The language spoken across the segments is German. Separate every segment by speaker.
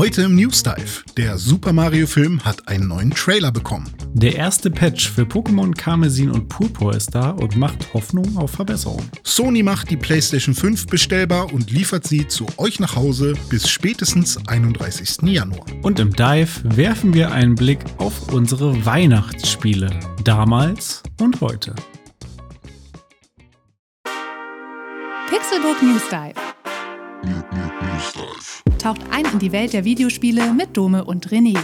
Speaker 1: Heute im News Dive. Der Super Mario Film hat einen neuen Trailer bekommen.
Speaker 2: Der erste Patch für Pokémon Karmesin und Purpur ist da und macht Hoffnung auf Verbesserung.
Speaker 1: Sony macht die PlayStation 5 bestellbar und liefert sie zu euch nach Hause bis spätestens 31. Januar.
Speaker 2: Und im Dive werfen wir einen Blick auf unsere Weihnachtsspiele. Damals und heute.
Speaker 3: Pixelbook News Dive. Taucht ein in die Welt der Videospiele mit Dome und René.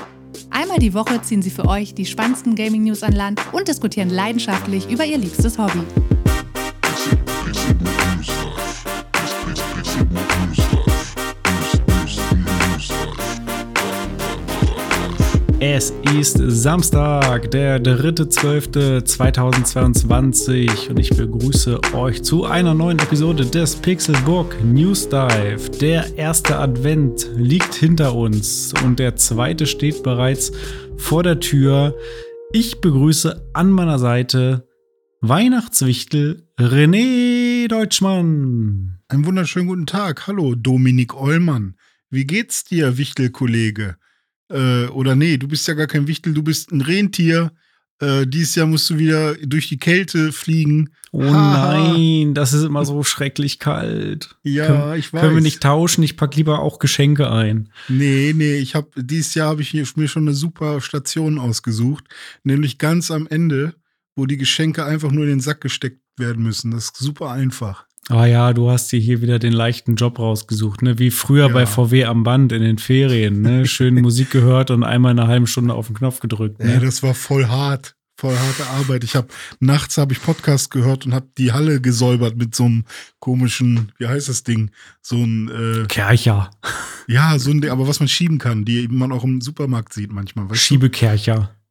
Speaker 3: Einmal die Woche ziehen sie für euch die spannendsten Gaming News an Land und diskutieren leidenschaftlich über ihr liebstes Hobby.
Speaker 2: Es ist Samstag, der 3.12.2022 und ich begrüße euch zu einer neuen Episode des Pixelbook News Dive. Der erste Advent liegt hinter uns und der zweite steht bereits vor der Tür. Ich begrüße an meiner Seite Weihnachtswichtel René Deutschmann.
Speaker 1: Einen wunderschönen guten Tag. Hallo, Dominik Ollmann. Wie geht's dir, Wichtelkollege? Äh, oder nee, du bist ja gar kein Wichtel, du bist ein Rentier. Äh, dieses Jahr musst du wieder durch die Kälte fliegen.
Speaker 2: Oh nein, das ist immer so schrecklich kalt.
Speaker 1: Ja,
Speaker 2: Können-
Speaker 1: ich weiß.
Speaker 2: Können wir nicht tauschen? Ich pack lieber auch Geschenke ein.
Speaker 1: Nee, nee, ich habe dieses Jahr habe ich mir mir schon eine super Station ausgesucht, nämlich ganz am Ende, wo die Geschenke einfach nur in den Sack gesteckt werden müssen. Das ist super einfach.
Speaker 2: Ah ja, du hast dir hier wieder den leichten Job rausgesucht, ne? Wie früher
Speaker 1: Ja.
Speaker 2: bei VW am Band in den Ferien, ne? Schön Musik gehört und einmal in einer halben Stunde auf den Knopf gedrückt.
Speaker 1: Ja,
Speaker 2: Ne?
Speaker 1: das war voll hart, voll harte Arbeit. Ich habe nachts habe ich Podcast gehört und habe die Halle gesäubert mit so einem komischen, wie heißt das Ding, so ein äh,
Speaker 2: Kercher,
Speaker 1: ja, so ein Ding, aber was man schieben kann, die man auch im Supermarkt sieht manchmal. Weißt du?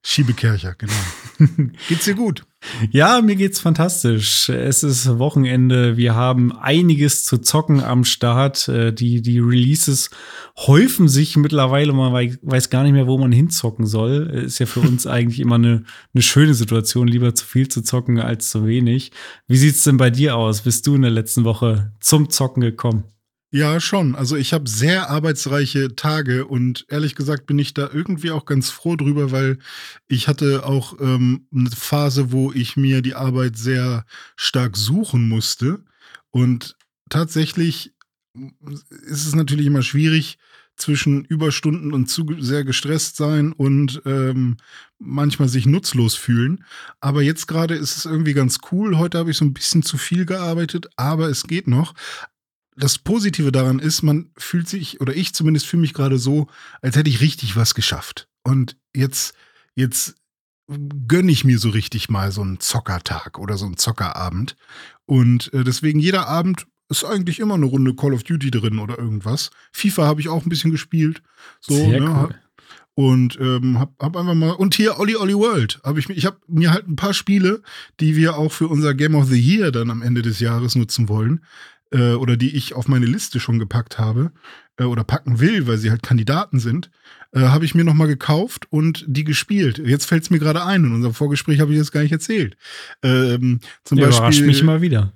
Speaker 2: Schiebekercher.
Speaker 1: Genau. Geht's dir gut?
Speaker 2: Ja, mir geht's fantastisch. Es ist Wochenende. Wir haben einiges zu zocken am Start. Äh, Die, die Releases häufen sich mittlerweile. Man wei- weiß gar nicht mehr, wo man hinzocken soll. Äh, Ist ja für uns eigentlich immer eine, eine schöne Situation, lieber zu viel zu zocken als zu wenig. Wie sieht's denn bei dir aus? Bist du in der letzten Woche zum Zocken gekommen?
Speaker 1: Ja, schon. Also ich habe sehr arbeitsreiche Tage und ehrlich gesagt bin ich da irgendwie auch ganz froh drüber, weil ich hatte auch ähm, eine Phase, wo ich mir die Arbeit sehr stark suchen musste. Und tatsächlich ist es natürlich immer schwierig zwischen Überstunden und zu sehr gestresst sein und ähm, manchmal sich nutzlos fühlen. Aber jetzt gerade ist es irgendwie ganz cool. Heute habe ich so ein bisschen zu viel gearbeitet, aber es geht noch das Positive daran ist, man fühlt sich, oder ich zumindest fühle mich gerade so, als hätte ich richtig was geschafft. Und jetzt, jetzt gönne ich mir so richtig mal so einen Zockertag oder so einen Zockerabend. Und äh, deswegen jeder Abend ist eigentlich immer eine Runde Call of Duty drin oder irgendwas. FIFA habe ich auch ein bisschen gespielt. So,
Speaker 2: Sehr
Speaker 1: ne,
Speaker 2: cool.
Speaker 1: und ähm, hab, hab einfach mal und hier Olli Olli World habe ich mir ich habe mir halt ein paar Spiele, die wir auch für unser Game of the Year dann am Ende des Jahres nutzen wollen äh, oder die ich auf meine Liste schon gepackt habe äh, oder packen will, weil sie halt Kandidaten sind, äh, habe ich mir noch mal gekauft und die gespielt. Jetzt fällt es mir gerade ein. In unserem Vorgespräch habe ich das gar nicht erzählt. Ähm, zum
Speaker 2: Überrascht
Speaker 1: Beispiel
Speaker 2: mich immer wieder.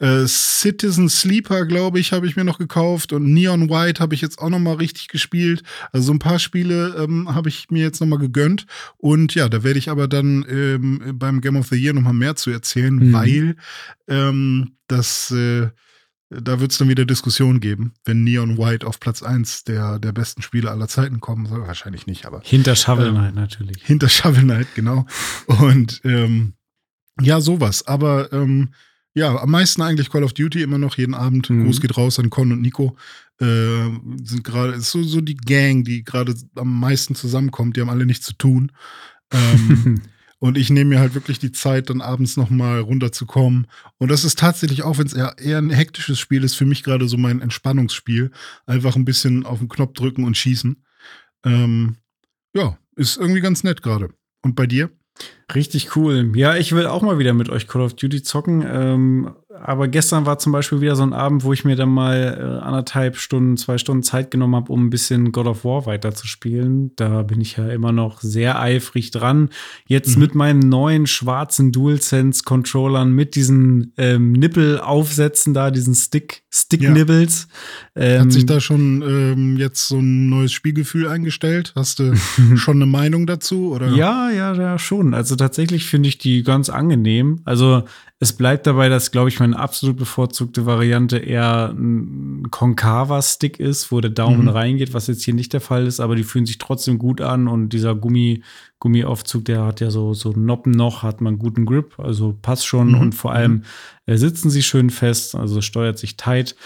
Speaker 1: äh, Citizen Sleeper, glaube ich, habe ich mir noch gekauft und Neon White habe ich jetzt auch noch mal richtig gespielt. Also so ein paar Spiele ähm, habe ich mir jetzt noch mal gegönnt und ja, da werde ich aber dann ähm, beim Game of the Year noch mal mehr zu erzählen,
Speaker 2: Mhm.
Speaker 1: weil ähm, das äh, da wird es dann wieder Diskussionen geben, wenn Neon White auf Platz 1 der, der besten Spiele aller Zeiten kommen soll. Wahrscheinlich nicht, aber
Speaker 2: Hinter Shovel
Speaker 1: Ähm,
Speaker 2: Knight natürlich.
Speaker 1: hinter Shovel Knight, genau. Und ähm, ja, sowas. Aber ähm, ja, am meisten eigentlich Call of Duty immer noch jeden Abend.
Speaker 2: Mhm.
Speaker 1: Gruß geht raus an Con und Nico. Äh, sind gerade, ist so, so die Gang, die gerade am meisten zusammenkommt. Die haben alle nichts zu tun. Ähm, und ich nehme mir halt wirklich die Zeit, dann abends nochmal runterzukommen. Und das ist tatsächlich, auch wenn es eher, ein hektisches Spiel ist, für mich gerade so mein Entspannungsspiel. Einfach ein bisschen auf den Knopf drücken und schießen. Ähm, ja, ist irgendwie ganz nett gerade. Und bei dir?
Speaker 2: Richtig cool. Ja, ich will auch mal wieder mit euch Call of Duty zocken. Ähm, aber gestern war zum Beispiel wieder so ein Abend, wo ich mir dann mal äh, anderthalb Stunden, zwei Stunden Zeit genommen habe, um ein bisschen God of War weiterzuspielen. Da bin ich ja immer noch sehr eifrig dran. Jetzt mhm. mit meinen neuen schwarzen DualSense-Controllern, mit diesen ähm, Nippel-Aufsätzen da, diesen Stick, Stick-Nibbles.
Speaker 1: Ja. Ähm, Hat sich da schon ähm, jetzt so ein neues Spielgefühl eingestellt? Hast du schon eine Meinung dazu? Oder?
Speaker 2: Ja, ja, ja, schon. Also tatsächlich finde ich die ganz angenehm. Also es bleibt dabei, dass, glaube ich, meine absolut bevorzugte Variante eher ein Konkava-Stick ist, wo der Daumen mhm. reingeht, was jetzt hier nicht der Fall ist, aber die fühlen sich trotzdem gut an und dieser Gummi, Gummiaufzug, der hat ja so, so Noppen noch, hat man guten Grip, also passt schon mhm. und vor allem äh, sitzen sie schön fest, also steuert sich tight.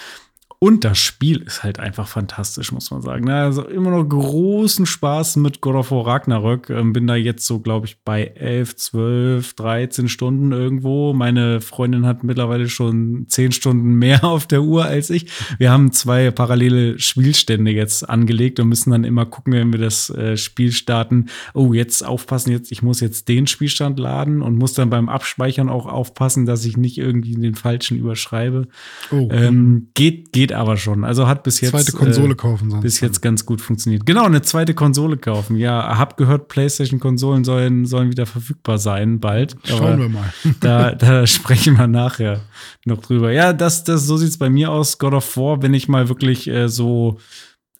Speaker 2: Und das Spiel ist halt einfach fantastisch, muss man sagen. Also immer noch großen Spaß mit God of War Ragnarök. Ähm, bin da jetzt so, glaube ich, bei 11, 12, 13 Stunden irgendwo. Meine Freundin hat mittlerweile schon 10 Stunden mehr auf der Uhr als ich. Wir haben zwei parallele Spielstände jetzt angelegt und müssen dann immer gucken, wenn wir das äh, Spiel starten. Oh, jetzt aufpassen, jetzt, ich muss jetzt den Spielstand laden und muss dann beim Abspeichern auch aufpassen, dass ich nicht irgendwie den falschen überschreibe. Oh. Ähm, geht, geht aber schon. Also hat bis jetzt.
Speaker 1: Zweite Konsole äh, kaufen
Speaker 2: sonst. Bis jetzt ganz gut funktioniert. Genau, eine zweite Konsole kaufen. Ja, hab gehört, PlayStation-Konsolen sollen, sollen wieder verfügbar sein bald.
Speaker 1: Schauen wir mal.
Speaker 2: da, da sprechen wir nachher noch drüber. Ja, das, das, so sieht's bei mir aus. God of War, wenn ich mal wirklich äh, so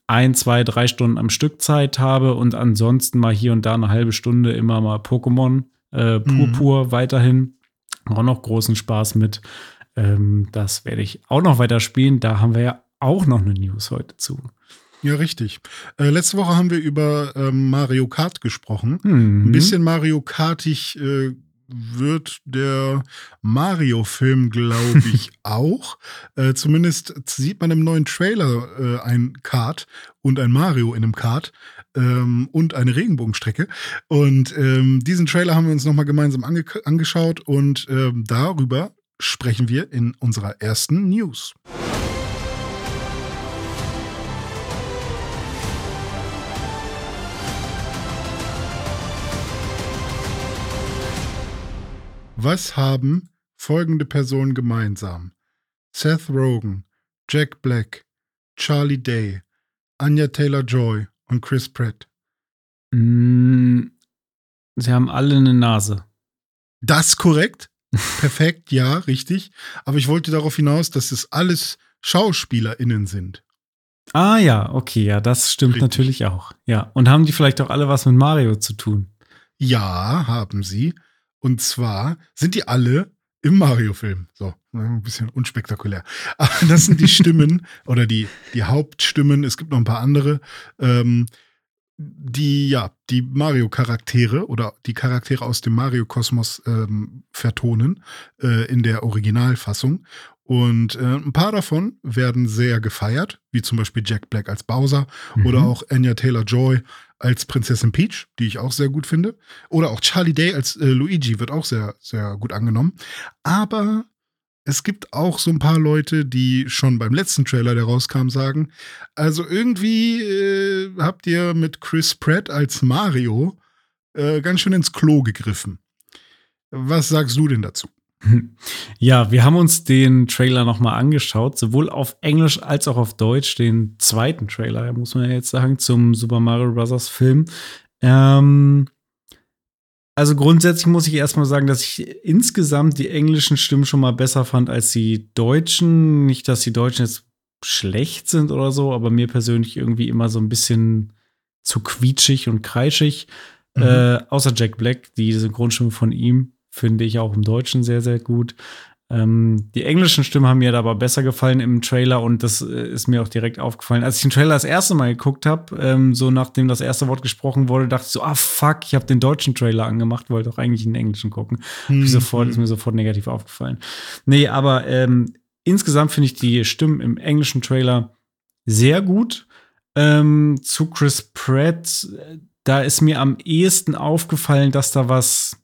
Speaker 2: ein, zwei, drei Stunden am Stück Zeit habe und ansonsten mal hier und da eine halbe Stunde immer mal Pokémon äh, pur mhm. weiterhin. Auch noch großen Spaß mit. Ähm, das werde ich auch noch weiter spielen. Da haben wir ja auch noch eine News heute zu.
Speaker 1: Ja, richtig. Äh, letzte Woche haben wir über ähm, Mario Kart gesprochen. Mhm. Ein bisschen Mario Kartig äh, wird der Mario-Film, glaube ich, auch. Äh, zumindest sieht man im neuen Trailer äh, ein Kart und ein Mario in einem Kart ähm, und eine Regenbogenstrecke. Und ähm, diesen Trailer haben wir uns nochmal gemeinsam ange angeschaut und ähm, darüber sprechen wir in unserer ersten News. Was haben folgende Personen gemeinsam? Seth Rogen, Jack Black, Charlie Day, Anya Taylor Joy und Chris Pratt.
Speaker 2: Mm, sie haben alle eine Nase.
Speaker 1: Das korrekt? Perfekt, ja, richtig. Aber ich wollte darauf hinaus, dass es alles SchauspielerInnen sind.
Speaker 2: Ah ja, okay, ja, das stimmt richtig. natürlich auch. Ja. Und haben die vielleicht auch alle was mit Mario zu tun?
Speaker 1: Ja, haben sie. Und zwar sind die alle im Mario-Film. So, ein bisschen unspektakulär. das sind die Stimmen oder die, die Hauptstimmen. Es gibt noch ein paar andere. Ähm, die ja die Mario-Charaktere oder die Charaktere aus dem Mario-Kosmos ähm, vertonen äh, in der Originalfassung. Und äh, ein paar davon werden sehr gefeiert, wie zum Beispiel Jack Black als Bowser mhm. oder auch Anya Taylor Joy als Prinzessin Peach, die ich auch sehr gut finde. Oder auch Charlie Day als äh, Luigi wird auch sehr, sehr gut angenommen. Aber es gibt auch so ein paar Leute, die schon beim letzten Trailer, der rauskam, sagen, also irgendwie äh, habt ihr mit Chris Pratt als Mario äh, ganz schön ins Klo gegriffen. Was sagst du denn dazu?
Speaker 2: Ja, wir haben uns den Trailer nochmal angeschaut, sowohl auf Englisch als auch auf Deutsch, den zweiten Trailer, muss man ja jetzt sagen, zum Super Mario Bros. Film. Ähm, also grundsätzlich muss ich erstmal sagen, dass ich insgesamt die englischen Stimmen schon mal besser fand als die deutschen. Nicht, dass die deutschen jetzt schlecht sind oder so, aber mir persönlich irgendwie immer so ein bisschen zu quietschig und kreischig. Mhm. Äh, außer Jack Black, die Synchronstimme von ihm finde ich auch im Deutschen sehr, sehr gut. Ähm, die englischen Stimmen haben mir aber besser gefallen im Trailer und das äh, ist mir auch direkt aufgefallen. Als ich den Trailer das erste Mal geguckt habe, ähm, so nachdem das erste Wort gesprochen wurde, dachte ich so, ah fuck, ich habe den deutschen Trailer angemacht, wollte auch eigentlich den englischen gucken. Mhm. Sofort ist mir sofort negativ aufgefallen. Nee, aber ähm, insgesamt finde ich die Stimmen im englischen Trailer sehr gut. Ähm, zu Chris Pratt, da ist mir am ehesten aufgefallen, dass da was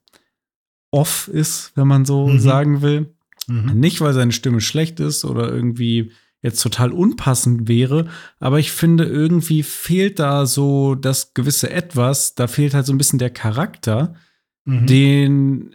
Speaker 2: off ist, wenn man so mhm. sagen will. Mhm. Nicht, weil seine Stimme schlecht ist oder irgendwie jetzt total unpassend wäre, aber ich finde, irgendwie fehlt da so das gewisse Etwas, da fehlt halt so ein bisschen der Charakter. mhm. den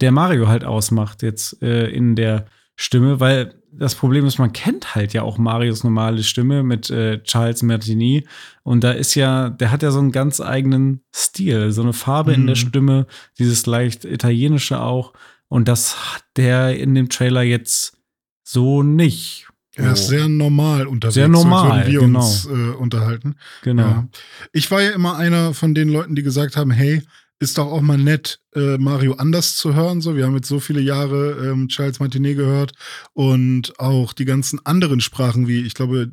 Speaker 2: der Mario halt ausmacht jetzt äh, in der Stimme, weil das Problem ist, man kennt halt ja auch Marios normale Stimme mit äh, Charles Martini und da ist ja, der hat ja so einen ganz eigenen Stil, so eine Farbe mhm. in der mhm. Stimme, dieses leicht italienische auch und das hat der in dem Trailer jetzt so nicht.
Speaker 1: Er ist sehr normal unterwegs.
Speaker 2: Sehr normal,
Speaker 1: so wir genau. uns äh, unterhalten.
Speaker 2: Genau. Ja.
Speaker 1: Ich war ja immer einer von den Leuten, die gesagt haben, hey, ist doch auch mal nett, äh, Mario anders zu hören. So, wir haben jetzt so viele Jahre ähm, Charles Martinet gehört und auch die ganzen anderen Sprachen, wie ich glaube,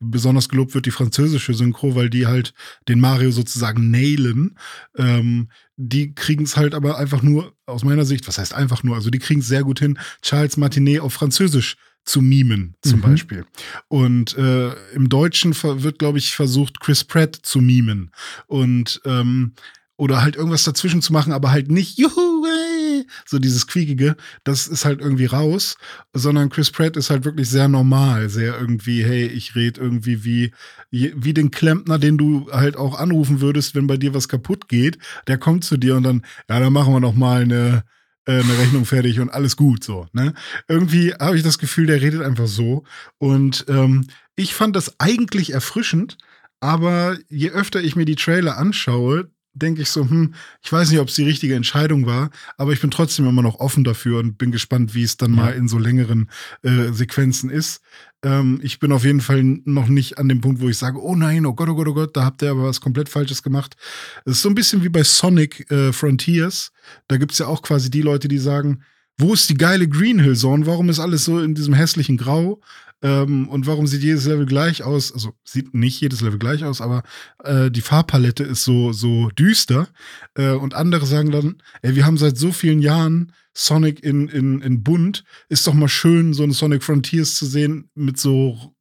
Speaker 1: besonders gelobt wird die französische Synchro, weil die halt den Mario sozusagen nailen. Ähm, die kriegen es halt aber einfach nur, aus meiner Sicht, was heißt einfach nur, also die kriegen es sehr gut hin, Charles Martinet auf Französisch zu mimen, zum mhm. Beispiel. Und äh, im Deutschen wird, glaube ich, versucht, Chris Pratt zu mimen. Und ähm, oder halt irgendwas dazwischen zu machen, aber halt nicht juhu, ey, so dieses quiekige, das ist halt irgendwie raus, sondern Chris Pratt ist halt wirklich sehr normal, sehr irgendwie, hey, ich rede irgendwie wie wie den Klempner, den du halt auch anrufen würdest, wenn bei dir was kaputt geht, der kommt zu dir und dann ja, dann machen wir noch mal eine äh, eine Rechnung fertig und alles gut so. Ne? Irgendwie habe ich das Gefühl, der redet einfach so. Und ähm, ich fand das eigentlich erfrischend, aber je öfter ich mir die Trailer anschaue, denke ich so, hm, ich weiß nicht, ob es die richtige Entscheidung war, aber ich bin trotzdem immer noch offen dafür und bin gespannt, wie es dann ja. mal in so längeren äh, Sequenzen ist. Ähm, ich bin auf jeden Fall noch nicht an dem Punkt, wo ich sage, oh nein, oh Gott, oh Gott, oh Gott, da habt ihr aber was komplett Falsches gemacht. Es ist so ein bisschen wie bei Sonic äh, Frontiers. Da gibt es ja auch quasi die Leute, die sagen, wo ist die geile Green Hill Zone? Warum ist alles so in diesem hässlichen Grau? Ähm, und warum sieht jedes Level gleich aus? Also sieht nicht jedes Level gleich aus, aber äh, die Farbpalette ist so, so düster. Äh, und andere sagen dann, ey, wir haben seit so vielen Jahren Sonic in, in, in bunt. Ist doch mal schön, so ein Sonic Frontiers zu sehen mit so,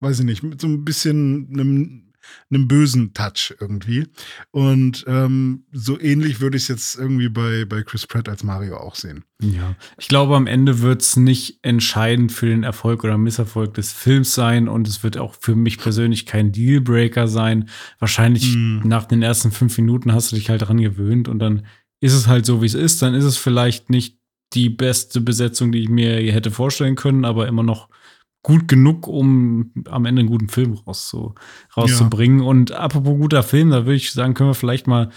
Speaker 1: weiß ich nicht, mit so ein bisschen einem einem bösen Touch irgendwie. Und ähm, so ähnlich würde ich es jetzt irgendwie bei, bei Chris Pratt als Mario auch sehen.
Speaker 2: Ja, ich glaube, am Ende wird es nicht entscheidend für den Erfolg oder Misserfolg des Films sein und es wird auch für mich persönlich kein Dealbreaker sein. Wahrscheinlich mm. nach den ersten fünf Minuten hast du dich halt daran gewöhnt und dann ist es halt so, wie es ist. Dann ist es vielleicht nicht die beste Besetzung, die ich mir hätte vorstellen können, aber immer noch gut genug, um am Ende einen guten Film rauszu, rauszubringen. Ja. Und apropos guter Film, da würde ich sagen, können wir vielleicht mal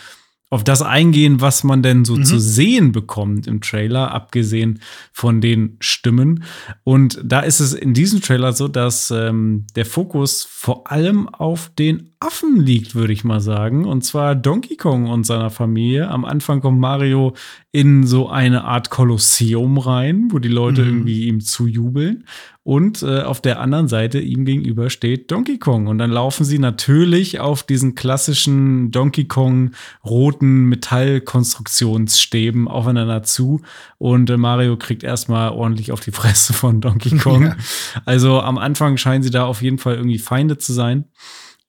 Speaker 2: auf das eingehen, was man denn so mhm. zu sehen bekommt im Trailer, abgesehen von den Stimmen. Und da ist es in diesem Trailer so, dass ähm, der Fokus vor allem auf den Affen liegt, würde ich mal sagen. Und zwar Donkey Kong und seiner Familie. Am Anfang kommt Mario in so eine Art Kolosseum rein, wo die Leute mhm. irgendwie ihm zujubeln. Und äh, auf der anderen Seite ihm gegenüber steht Donkey Kong. Und dann laufen sie natürlich auf diesen klassischen Donkey Kong roten Metallkonstruktionsstäben aufeinander zu. Und äh, Mario kriegt erstmal ordentlich auf die Fresse von Donkey Kong. Ja. Also am Anfang scheinen sie da auf jeden Fall irgendwie Feinde zu sein.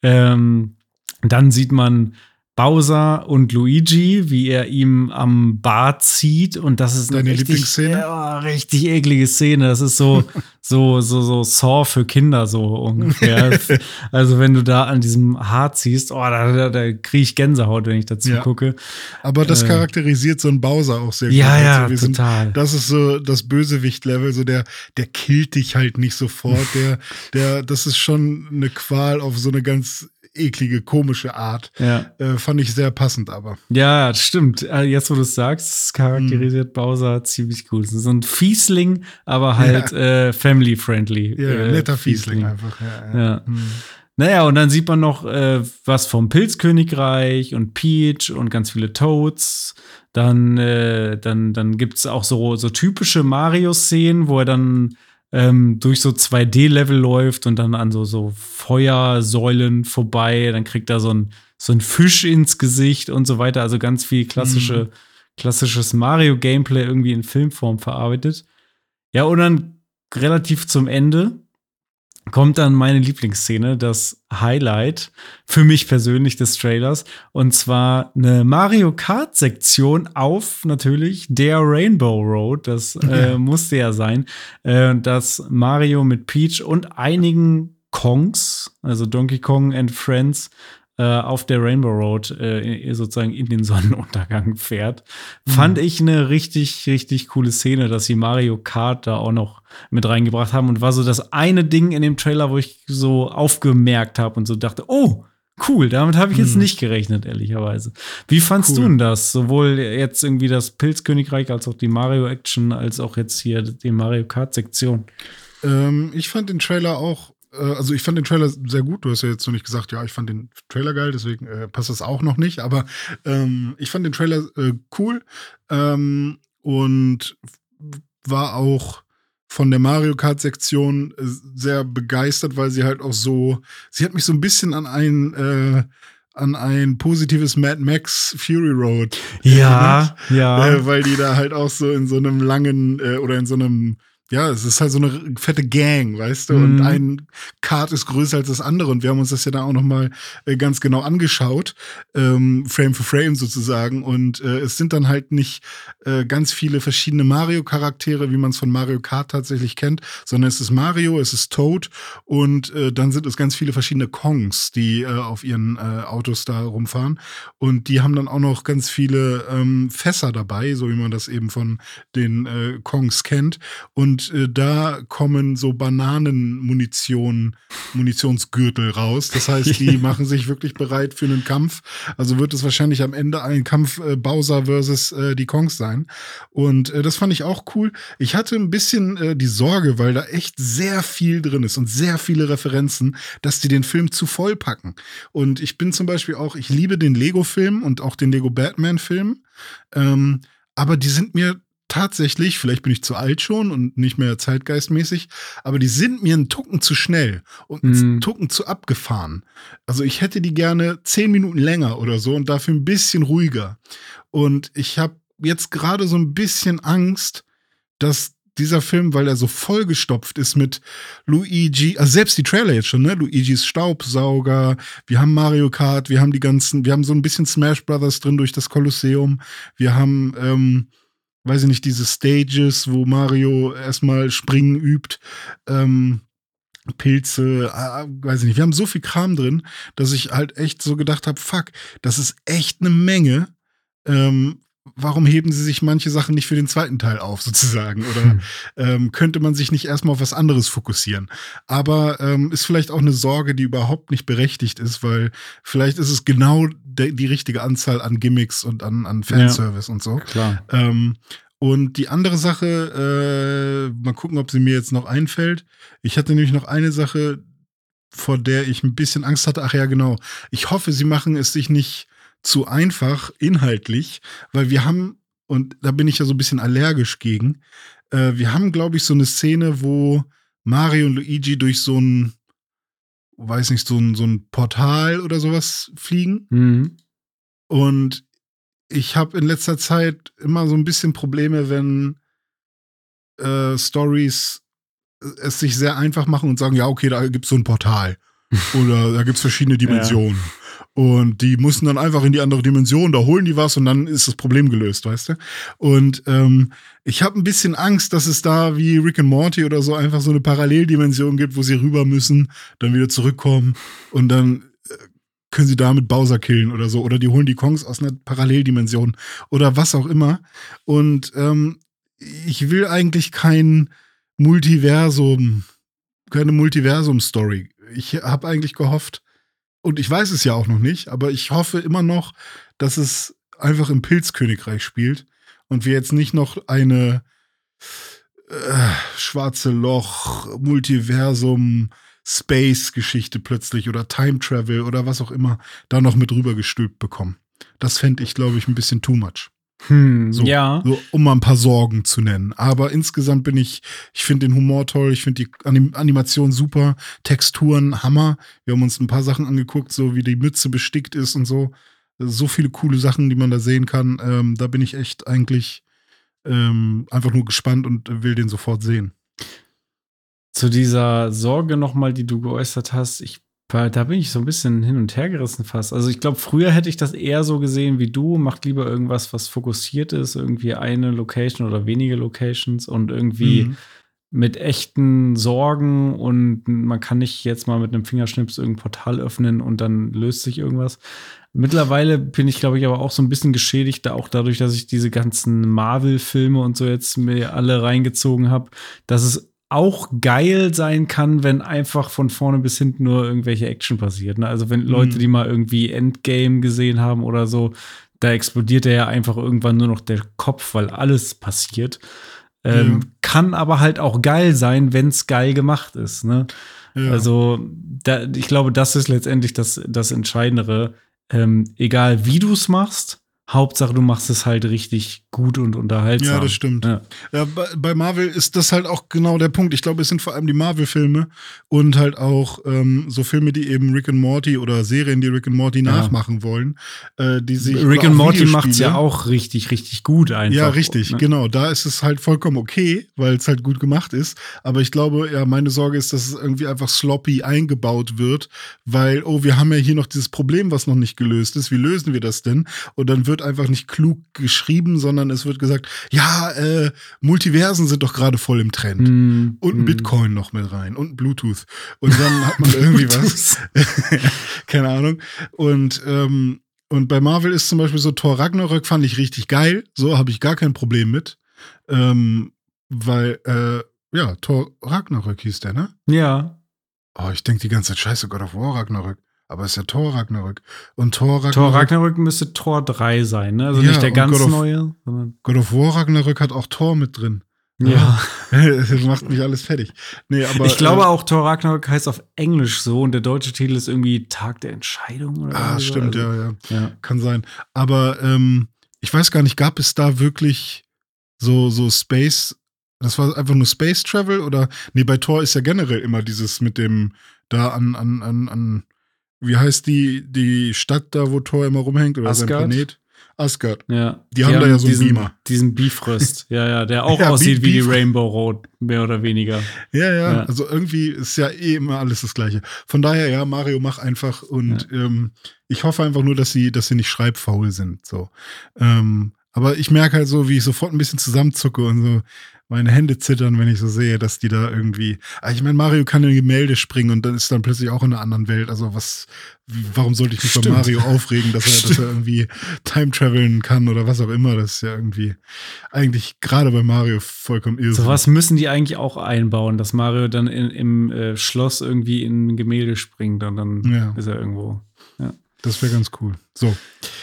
Speaker 2: Ähm, dann sieht man Bowser und Luigi, wie er ihm am Bart zieht und das ist
Speaker 1: eine Deine richtig,
Speaker 2: ja, richtig eklige Szene. Das ist so so so so Saw für Kinder so ungefähr. also wenn du da an diesem Haar ziehst, oh, da, da, da kriege ich Gänsehaut, wenn ich dazu ja. gucke.
Speaker 1: Aber das äh, charakterisiert so einen Bowser auch sehr
Speaker 2: gut. Ja, ja, also total.
Speaker 1: Sind, das ist so das Bösewicht-Level, so der der killt dich halt nicht sofort. der der das ist schon eine Qual auf so eine ganz eklige, komische Art.
Speaker 2: Ja.
Speaker 1: Äh, fand ich sehr passend aber.
Speaker 2: Ja, stimmt. Äh, jetzt, wo du es sagst, charakterisiert hm. Bowser ziemlich gut. So ein Fiesling, aber halt ja. äh, family-friendly.
Speaker 1: Ja, äh, netter Fiesling, Fiesling einfach.
Speaker 2: Ja. ja. Hm. Naja, und dann sieht man noch äh, was vom Pilzkönigreich und Peach und ganz viele Toads. Dann, äh, dann, dann gibt es auch so, so typische Mario-Szenen, wo er dann ähm, durch so 2D-Level läuft und dann an so, so Feuersäulen vorbei. Dann kriegt er so ein, so ein Fisch ins Gesicht und so weiter. Also ganz viel klassische, mhm. klassisches Mario-Gameplay irgendwie in Filmform verarbeitet. Ja, und dann relativ zum Ende kommt dann meine Lieblingsszene, das Highlight für mich persönlich des Trailers. Und zwar eine Mario Kart-Sektion auf natürlich der Rainbow Road. Das äh, ja. musste ja sein. Äh, dass Mario mit Peach und einigen Kongs, also Donkey Kong and Friends, auf der Rainbow Road äh, sozusagen in den Sonnenuntergang fährt. Mhm. Fand ich eine richtig, richtig coole Szene, dass sie Mario Kart da auch noch mit reingebracht haben und war so das eine Ding in dem Trailer, wo ich so aufgemerkt habe und so dachte, oh, Cool, damit habe ich jetzt mhm. nicht gerechnet, ehrlicherweise. Wie fandst cool. du denn das? Sowohl jetzt irgendwie das Pilzkönigreich als auch die Mario-Action, als auch jetzt hier die Mario Kart-Sektion?
Speaker 1: Ähm, ich fand den Trailer auch äh, also ich fand den Trailer sehr gut. Du hast ja jetzt noch nicht gesagt, ja, ich fand den Trailer geil, deswegen äh, passt das auch noch nicht. Aber ähm, ich fand den Trailer äh, cool ähm, und war auch von der Mario Kart Sektion äh, sehr begeistert, weil sie halt auch so, sie hat mich so ein bisschen an ein äh, an ein positives Mad Max Fury Road.
Speaker 2: Ja, erinnert, ja.
Speaker 1: Äh, weil die da halt auch so in so einem langen äh, oder in so einem ja, es ist halt so eine fette Gang, weißt du? Mhm. Und ein Kart ist größer als das andere. Und wir haben uns das ja da auch noch mal äh, ganz genau angeschaut, ähm, Frame für Frame sozusagen. Und äh, es sind dann halt nicht äh, ganz viele verschiedene Mario-Charaktere, wie man es von Mario Kart tatsächlich kennt, sondern es ist Mario, es ist Toad und äh, dann sind es ganz viele verschiedene Kongs, die äh, auf ihren äh, Autos da rumfahren. Und die haben dann auch noch ganz viele ähm, Fässer dabei, so wie man das eben von den Kongs kennt. Und und äh, da kommen so Bananenmunition, Munitionsgürtel raus. Das heißt, die machen sich wirklich bereit für einen Kampf. Also wird es wahrscheinlich am Ende ein Kampf äh, Bowser versus äh, die Kongs sein. Und äh, das fand ich auch cool. Ich hatte ein bisschen äh, die Sorge, weil da echt sehr viel drin ist und sehr viele Referenzen, dass die den Film zu voll packen. Und ich bin zum Beispiel auch, ich liebe den Lego-Film und auch den Lego Batman-Film. Ähm, aber die sind mir tatsächlich, vielleicht bin ich zu alt schon und nicht mehr zeitgeistmäßig, aber die sind mir einen Tucken zu schnell und einen mhm. Tucken zu abgefahren. Also ich hätte die gerne zehn Minuten länger oder so und dafür ein bisschen ruhiger. Und ich habe jetzt gerade so ein bisschen Angst, dass dieser Film, weil er so vollgestopft ist mit Luigi, also selbst die Trailer jetzt schon, ne? Luigis Staubsauger, wir haben Mario Kart, wir haben die ganzen, wir haben so ein bisschen Smash Brothers drin durch das Kolosseum, wir haben ähm, weiß ich nicht, diese Stages, wo Mario erstmal springen übt, ähm, Pilze, äh, weiß ich nicht. Wir haben so viel Kram drin, dass ich halt echt so gedacht habe, fuck, das ist echt eine Menge. Ähm, warum heben sie sich manche Sachen nicht für den zweiten Teil auf, sozusagen? Oder hm. ähm, könnte man sich nicht erstmal auf was anderes fokussieren? Aber ähm, ist vielleicht auch eine Sorge, die überhaupt nicht berechtigt ist, weil vielleicht ist es genau die richtige Anzahl an Gimmicks und an, an Fanservice ja, und so.
Speaker 2: Klar.
Speaker 1: Ähm, und die andere Sache, äh, mal gucken, ob sie mir jetzt noch einfällt. Ich hatte nämlich noch eine Sache, vor der ich ein bisschen Angst hatte. Ach ja, genau. Ich hoffe, sie machen es sich nicht zu einfach inhaltlich, weil wir haben, und da bin ich ja so ein bisschen allergisch gegen, äh, wir haben, glaube ich, so eine Szene, wo Mario und Luigi durch so ein, weiß nicht, so ein, so ein Portal oder sowas fliegen. Mhm. Und ich habe in letzter Zeit immer so ein bisschen Probleme, wenn äh, Stories es sich sehr einfach machen und sagen, ja, okay, da gibt es so ein Portal. Oder da gibt es verschiedene Dimensionen. Und die mussten dann einfach in die andere Dimension, da holen die was und dann ist das Problem gelöst, weißt du? Und ähm, ich habe ein bisschen Angst, dass es da wie Rick and Morty oder so einfach so eine Paralleldimension gibt, wo sie rüber müssen, dann wieder zurückkommen und dann äh, können sie damit Bowser killen oder so. Oder die holen die Kongs aus einer Paralleldimension oder was auch immer. Und ähm, ich will eigentlich kein Multiversum, keine Multiversum-Story. Ich habe eigentlich gehofft, und ich weiß es ja auch noch nicht, aber ich hoffe immer noch, dass es einfach im Pilzkönigreich spielt und wir jetzt nicht noch eine äh, schwarze Loch, Multiversum, Space-Geschichte plötzlich oder Time Travel oder was auch immer da noch mit rübergestülpt bekommen. Das fände ich, glaube ich, ein bisschen too much.
Speaker 2: Hm,
Speaker 1: so,
Speaker 2: ja.
Speaker 1: So, um mal ein paar Sorgen zu nennen. Aber insgesamt bin ich, ich finde den Humor toll, ich finde die Anim Animation super, Texturen Hammer. Wir haben uns ein paar Sachen angeguckt, so wie die Mütze bestickt ist und so. So viele coole Sachen, die man da sehen kann. Ähm, da bin ich echt eigentlich ähm, einfach nur gespannt und will den sofort sehen.
Speaker 2: Zu dieser Sorge nochmal, die du geäußert hast, ich da bin ich so ein bisschen hin und her gerissen fast. Also ich glaube, früher hätte ich das eher so gesehen wie du. Macht lieber irgendwas, was fokussiert ist, irgendwie eine Location oder wenige Locations und irgendwie mhm. mit echten Sorgen und man kann nicht jetzt mal mit einem Fingerschnips irgendein Portal öffnen und dann löst sich irgendwas. Mittlerweile bin ich, glaube ich, aber auch so ein bisschen geschädigt, da auch dadurch, dass ich diese ganzen Marvel-Filme und so jetzt mir alle reingezogen habe, dass es auch geil sein kann, wenn einfach von vorne bis hinten nur irgendwelche Action passiert. Ne? Also wenn Leute, mhm. die mal irgendwie Endgame gesehen haben oder so, da explodiert er ja einfach irgendwann nur noch der Kopf, weil alles passiert. Ähm, ja. Kann aber halt auch geil sein, wenn es geil gemacht ist. Ne? Ja. Also, da, ich glaube, das ist letztendlich das, das Entscheidendere. Ähm, egal wie du es machst, Hauptsache, du machst es halt richtig gut und unterhaltsam.
Speaker 1: Ja, das stimmt. Ja. ja bei, Marvel ist das halt auch genau der Punkt. Ich glaube, es sind vor allem die Marvel-Filme und halt auch ähm, so Filme, die eben Rick and Morty oder Serien, die Rick and Morty ja. nachmachen wollen, äh, die sich
Speaker 2: Rick and Morty macht es ja auch richtig, richtig gut einfach.
Speaker 1: Ja, richtig, ne? genau. Da ist es halt vollkommen okay, weil es halt gut gemacht ist. Aber ich glaube, ja, meine Sorge ist, dass es irgendwie einfach sloppy eingebaut wird, weil, oh, wir haben ja hier noch dieses Problem, was noch nicht gelöst ist. Wie lösen wir das denn? Und dann wird wird einfach nicht klug geschrieben, sondern es wird gesagt, ja, äh, Multiversen sind doch gerade voll im Trend. Mm, und ein mm. Bitcoin noch mit rein und Bluetooth. Und dann hat man irgendwie was. Keine Ahnung. Und ähm, und bei Marvel ist zum Beispiel so Thor Ragnarök fand ich richtig geil. So habe ich gar kein Problem mit. Ähm, weil, äh, ja, Thor Ragnarök hieß der, ne?
Speaker 2: Ja.
Speaker 1: Oh, ich denke die ganze Zeit, scheiße, God of War Ragnarök. Aber es ist ja Thor Ragnarök. Und Thor
Speaker 2: Ragnarök. Thor Ragnarök müsste Thor 3 sein, ne? Also ja, nicht der ganz
Speaker 1: of,
Speaker 2: neue.
Speaker 1: God of War Ragnarök hat auch Thor mit drin.
Speaker 2: Ja.
Speaker 1: das macht mich alles fertig. Nee, aber,
Speaker 2: ich glaube äh, auch, Thor Ragnarök heißt auf Englisch so und der deutsche Titel ist irgendwie Tag der Entscheidung oder
Speaker 1: Ah, stimmt, also, ja, ja, ja. Kann sein. Aber ähm, ich weiß gar nicht, gab es da wirklich so, so Space, das war einfach nur Space Travel oder? Nee, bei Thor ist ja generell immer dieses mit dem da an, an, an, an wie heißt die, die Stadt da, wo Thor immer rumhängt oder
Speaker 2: Asgard?
Speaker 1: sein Planet? Asgard.
Speaker 2: Ja.
Speaker 1: Die, die haben, haben, da ja so
Speaker 2: diesen,
Speaker 1: einen Beamer.
Speaker 2: Diesen Bifrost. ja, ja, der auch ja, aussieht wie die Rainbow Road, mehr oder weniger.
Speaker 1: Ja, ja, ja, Also irgendwie ist ja eh immer alles das Gleiche. Von daher, ja, Mario mach einfach und ja. ähm, ich hoffe einfach nur, dass sie, dass sie nicht schreibfaul sind. So. Ähm, aber ich merke halt so, wie ich sofort ein bisschen zusammenzucke und so, meine Hände zittern, wenn ich so sehe, dass die da irgendwie. Ah, ich meine, Mario kann in Gemälde springen und dann ist dann plötzlich auch in einer anderen Welt. Also was, warum sollte ich mich Stimmt. bei Mario aufregen, dass er, dass er irgendwie Time traveln kann oder was auch immer? Das ist ja irgendwie eigentlich gerade bei Mario vollkommen irre.
Speaker 2: So was müssen die eigentlich auch einbauen, dass Mario dann in, im äh, Schloss irgendwie in ein Gemälde springt und dann ja. ist er irgendwo.
Speaker 1: Das wäre ganz cool. So.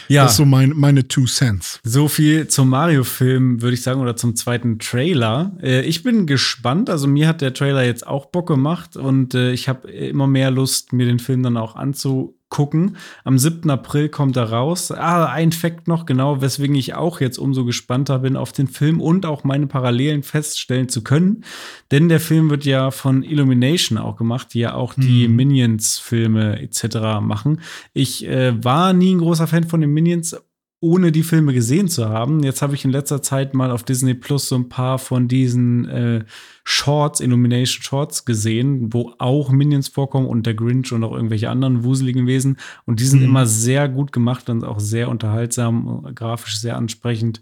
Speaker 1: Ja. Das ist so mein, meine Two Cents.
Speaker 2: So viel zum Mario-Film, würde ich sagen, oder zum zweiten Trailer. Äh, ich bin gespannt. Also, mir hat der Trailer jetzt auch Bock gemacht und äh, ich habe immer mehr Lust, mir den Film dann auch anzu gucken. Am 7. April kommt er raus. Ah, ein Fakt noch, genau, weswegen ich auch jetzt umso gespannter bin auf den Film und auch meine Parallelen feststellen zu können. Denn der Film wird ja von Illumination auch gemacht, die ja auch die mhm. Minions-Filme etc. machen. Ich äh, war nie ein großer Fan von den Minions, ohne die Filme gesehen zu haben. Jetzt habe ich in letzter Zeit mal auf Disney Plus so ein paar von diesen äh, Shorts, Illumination Shorts gesehen, wo auch Minions vorkommen und der Grinch und auch irgendwelche anderen wuseligen Wesen. Und die sind mhm. immer sehr gut gemacht und auch sehr unterhaltsam, grafisch sehr ansprechend.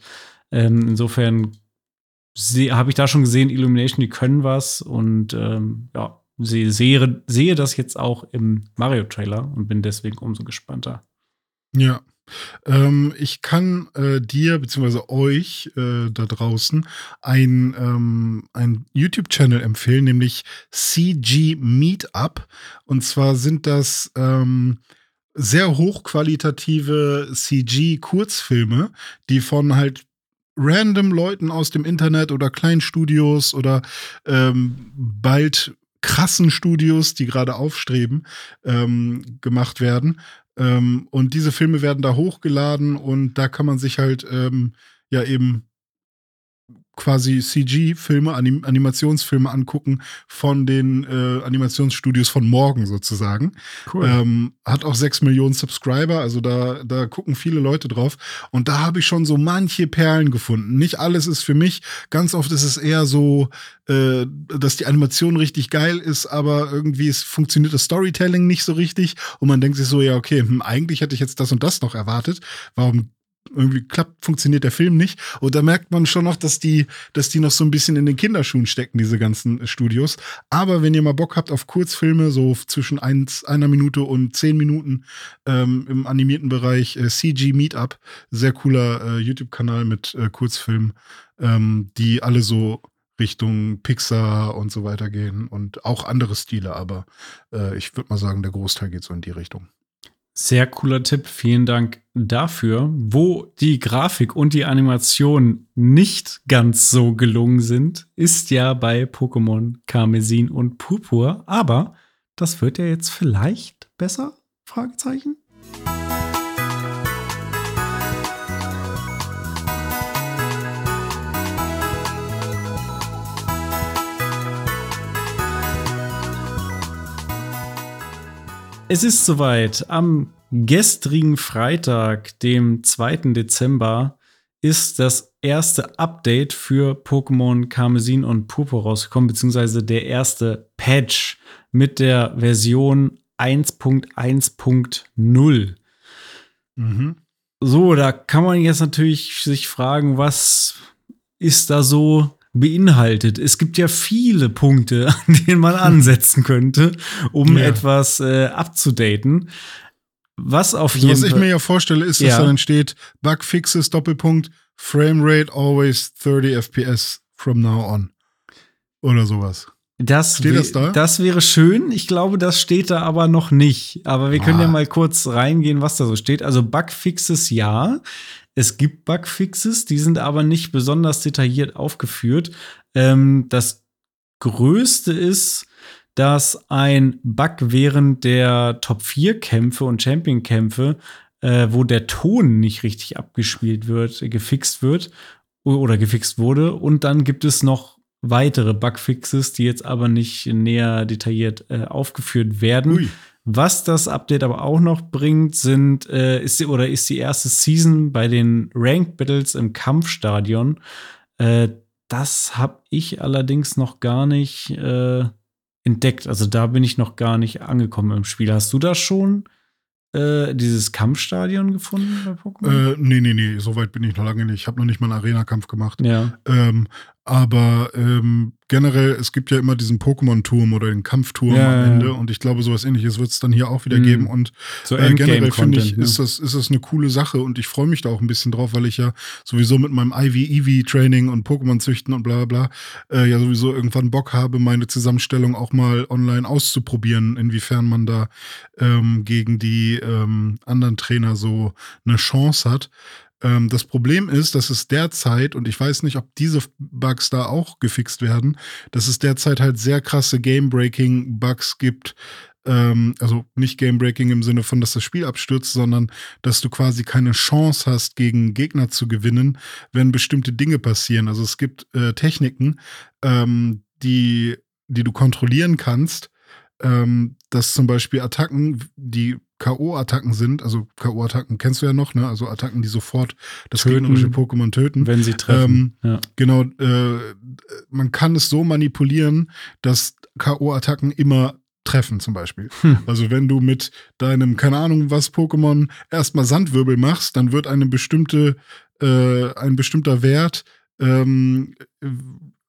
Speaker 2: Ähm, insofern habe ich da schon gesehen, Illumination, die können was und ähm, ja, sehe, sehe das jetzt auch im Mario-Trailer und bin deswegen umso gespannter.
Speaker 1: Ja, ähm, ich kann äh, dir bzw. euch äh, da draußen ein, ähm, ein YouTube-Channel empfehlen, nämlich CG Meetup. Und zwar sind das ähm, sehr hochqualitative CG-Kurzfilme, die von halt random Leuten aus dem Internet oder Kleinstudios oder ähm, bald krassen Studios, die gerade aufstreben, ähm, gemacht werden. Ähm, und diese Filme werden da hochgeladen und da kann man sich halt ähm, ja eben quasi CG-Filme, Anim Animationsfilme angucken von den äh, Animationsstudios von morgen sozusagen. Cool. Ähm, hat auch sechs Millionen Subscriber, also da, da gucken viele Leute drauf. Und da habe ich schon so manche Perlen gefunden. Nicht alles ist für mich. Ganz oft ist es eher so, äh, dass die Animation richtig geil ist, aber irgendwie es funktioniert das Storytelling nicht so richtig. Und man denkt sich so, ja, okay, hm, eigentlich hätte ich jetzt das und das noch erwartet. Warum irgendwie klappt, funktioniert der Film nicht. Und da merkt man schon noch, dass die, dass die noch so ein bisschen in den Kinderschuhen stecken, diese ganzen Studios. Aber wenn ihr mal Bock habt auf Kurzfilme, so zwischen eins, einer Minute und zehn Minuten ähm, im animierten Bereich, äh, CG Meetup, sehr cooler äh, YouTube-Kanal mit äh, Kurzfilmen, ähm, die alle so Richtung Pixar und so weiter gehen und auch andere Stile, aber äh, ich würde mal sagen, der Großteil geht so in die Richtung.
Speaker 2: Sehr cooler Tipp, vielen Dank dafür. Wo die Grafik und die Animation nicht ganz so gelungen sind, ist ja bei Pokémon Karmesin und Purpur, aber das wird ja jetzt vielleicht besser? Fragezeichen. Es ist soweit. Am gestrigen Freitag, dem 2. Dezember, ist das erste Update für Pokémon Karmesin und Purpur rausgekommen, beziehungsweise der erste Patch mit der Version 1.1.0. Mhm. So, da kann man jetzt natürlich sich fragen, was ist da so beinhaltet. Es gibt ja viele Punkte, an denen man ansetzen könnte, um ja. etwas äh, abzudaten. Was auf
Speaker 1: also jeden Fall. Was ich mir ja vorstelle, ist, dass ja. da dann steht, Bugfixes, Doppelpunkt, Framerate always 30 FPS from now on. Oder sowas.
Speaker 2: Das steht das da? Das wäre schön. Ich glaube, das steht da aber noch nicht. Aber wir können ah. ja mal kurz reingehen, was da so steht. Also Bugfixes ja. Es gibt Bugfixes, die sind aber nicht besonders detailliert aufgeführt. Ähm, das größte ist, dass ein Bug während der Top 4 Kämpfe und Champion Kämpfe, äh, wo der Ton nicht richtig abgespielt wird, gefixt wird oder gefixt wurde. Und dann gibt es noch weitere Bugfixes, die jetzt aber nicht näher detailliert äh, aufgeführt werden. Ui. Was das Update aber auch noch bringt, sind, äh, ist die, oder ist die erste Season bei den Ranked Battles im Kampfstadion. Äh, das habe ich allerdings noch gar nicht äh, entdeckt. Also da bin ich noch gar nicht angekommen im Spiel. Hast du das schon? Äh, dieses Kampfstadion gefunden bei
Speaker 1: Pokémon? Äh, nee, nee, nee, so weit bin ich noch lange nicht. Ich habe noch nicht mal einen Arena-Kampf gemacht.
Speaker 2: Ja.
Speaker 1: Ähm, aber ähm, generell, es gibt ja immer diesen Pokémon-Turm oder den Kampfturm
Speaker 2: ja,
Speaker 1: am Ende. Und ich glaube, sowas ähnliches wird es dann hier auch wieder mhm. geben. Und
Speaker 2: so äh,
Speaker 1: generell finde ich, ne? ist, das, ist das eine coole Sache. Und ich freue mich da auch ein bisschen drauf, weil ich ja sowieso mit meinem IV-EV-Training und Pokémon-Züchten und bla bla äh, ja sowieso irgendwann Bock habe, meine Zusammenstellung auch mal online auszuprobieren, inwiefern man da ähm, gegen die ähm, anderen Trainer so eine Chance hat. Ähm, das Problem ist, dass es derzeit, und ich weiß nicht, ob diese Bugs da auch gefixt werden, dass es derzeit halt sehr krasse Game-Breaking-Bugs gibt. Ähm, also nicht Game-Breaking im Sinne von, dass das Spiel abstürzt, sondern dass du quasi keine Chance hast, gegen Gegner zu gewinnen, wenn bestimmte Dinge passieren. Also es gibt äh, Techniken, ähm, die, die du kontrollieren kannst, ähm, dass zum Beispiel Attacken, die K.O.-Attacken sind, also K.O.-Attacken kennst du ja noch, ne? Also Attacken, die sofort das töten, gegnerische Pokémon töten.
Speaker 2: Wenn sie treffen.
Speaker 1: Ähm, ja. Genau, äh, man kann es so manipulieren, dass K.O.-Attacken immer treffen, zum Beispiel. Hm. Also wenn du mit deinem, keine Ahnung was, Pokémon erstmal Sandwirbel machst, dann wird eine bestimmte, äh, ein bestimmter Wert ähm,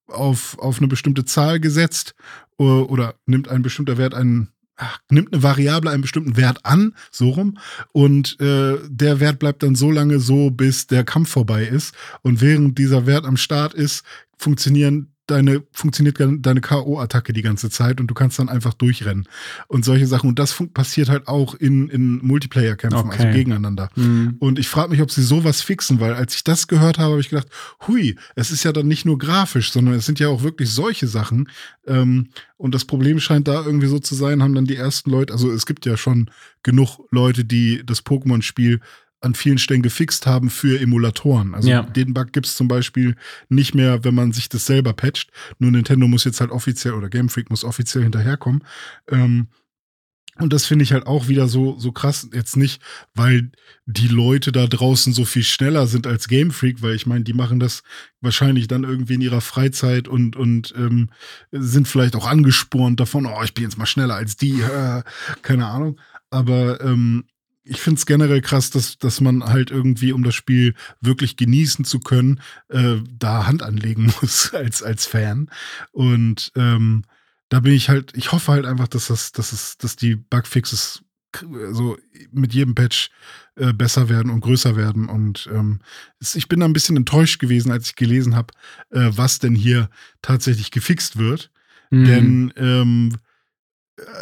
Speaker 1: auf, auf eine bestimmte Zahl gesetzt oder, oder nimmt ein bestimmter Wert einen ach, nimmt eine Variable einen bestimmten Wert an, so rum, und äh, der Wert bleibt dann so lange so, bis der Kampf vorbei ist. Und während dieser Wert am Start ist, funktionieren deine, funktioniert deine K.O.-Attacke die ganze Zeit und du kannst dann einfach durchrennen. Und solche Sachen. Und das passiert halt auch in, in Multiplayer-Kämpfen, also
Speaker 2: okay.
Speaker 1: also gegeneinander. Mhm. Und ich frage mich, ob sie sowas fixen, weil als ich das gehört habe, habe ich gedacht, hui, es ist ja dann nicht nur grafisch, sondern es sind ja auch wirklich solche Sachen. Ähm, und das Problem scheint da irgendwie so zu sein, haben dann die ersten Leute, also es gibt ja schon genug Leute, die das Pokémon-Spiel an vielen Stellen gefixt haben für Emulatoren. Also
Speaker 2: ja.
Speaker 1: den Bug gibt es zum Beispiel nicht mehr, wenn man sich das selber patcht. Nur Nintendo muss jetzt halt offiziell oder Game Freak muss offiziell hinterherkommen. Ähm, und das finde ich halt auch wieder so, so krass. Jetzt nicht, weil die Leute da draußen so viel schneller sind als Game Freak, weil ich meine, die machen das wahrscheinlich dann irgendwie in ihrer Freizeit und, und ähm, sind vielleicht auch angespornt davon, oh, ich bin jetzt mal schneller als die, äh, keine Ahnung. Aber ähm, ich finde es generell krass, dass, dass man halt irgendwie, um das Spiel wirklich genießen zu können, äh, da Hand anlegen muss als, als Fan. Und ähm, da bin ich halt, ich hoffe halt einfach, dass das, dass es, dass die Bugfixes so mit jedem Patch äh, besser werden und größer werden. Und ähm, ich bin da ein bisschen enttäuscht gewesen, als ich gelesen habe, äh, was denn hier tatsächlich gefixt wird. Mhm. Denn ähm,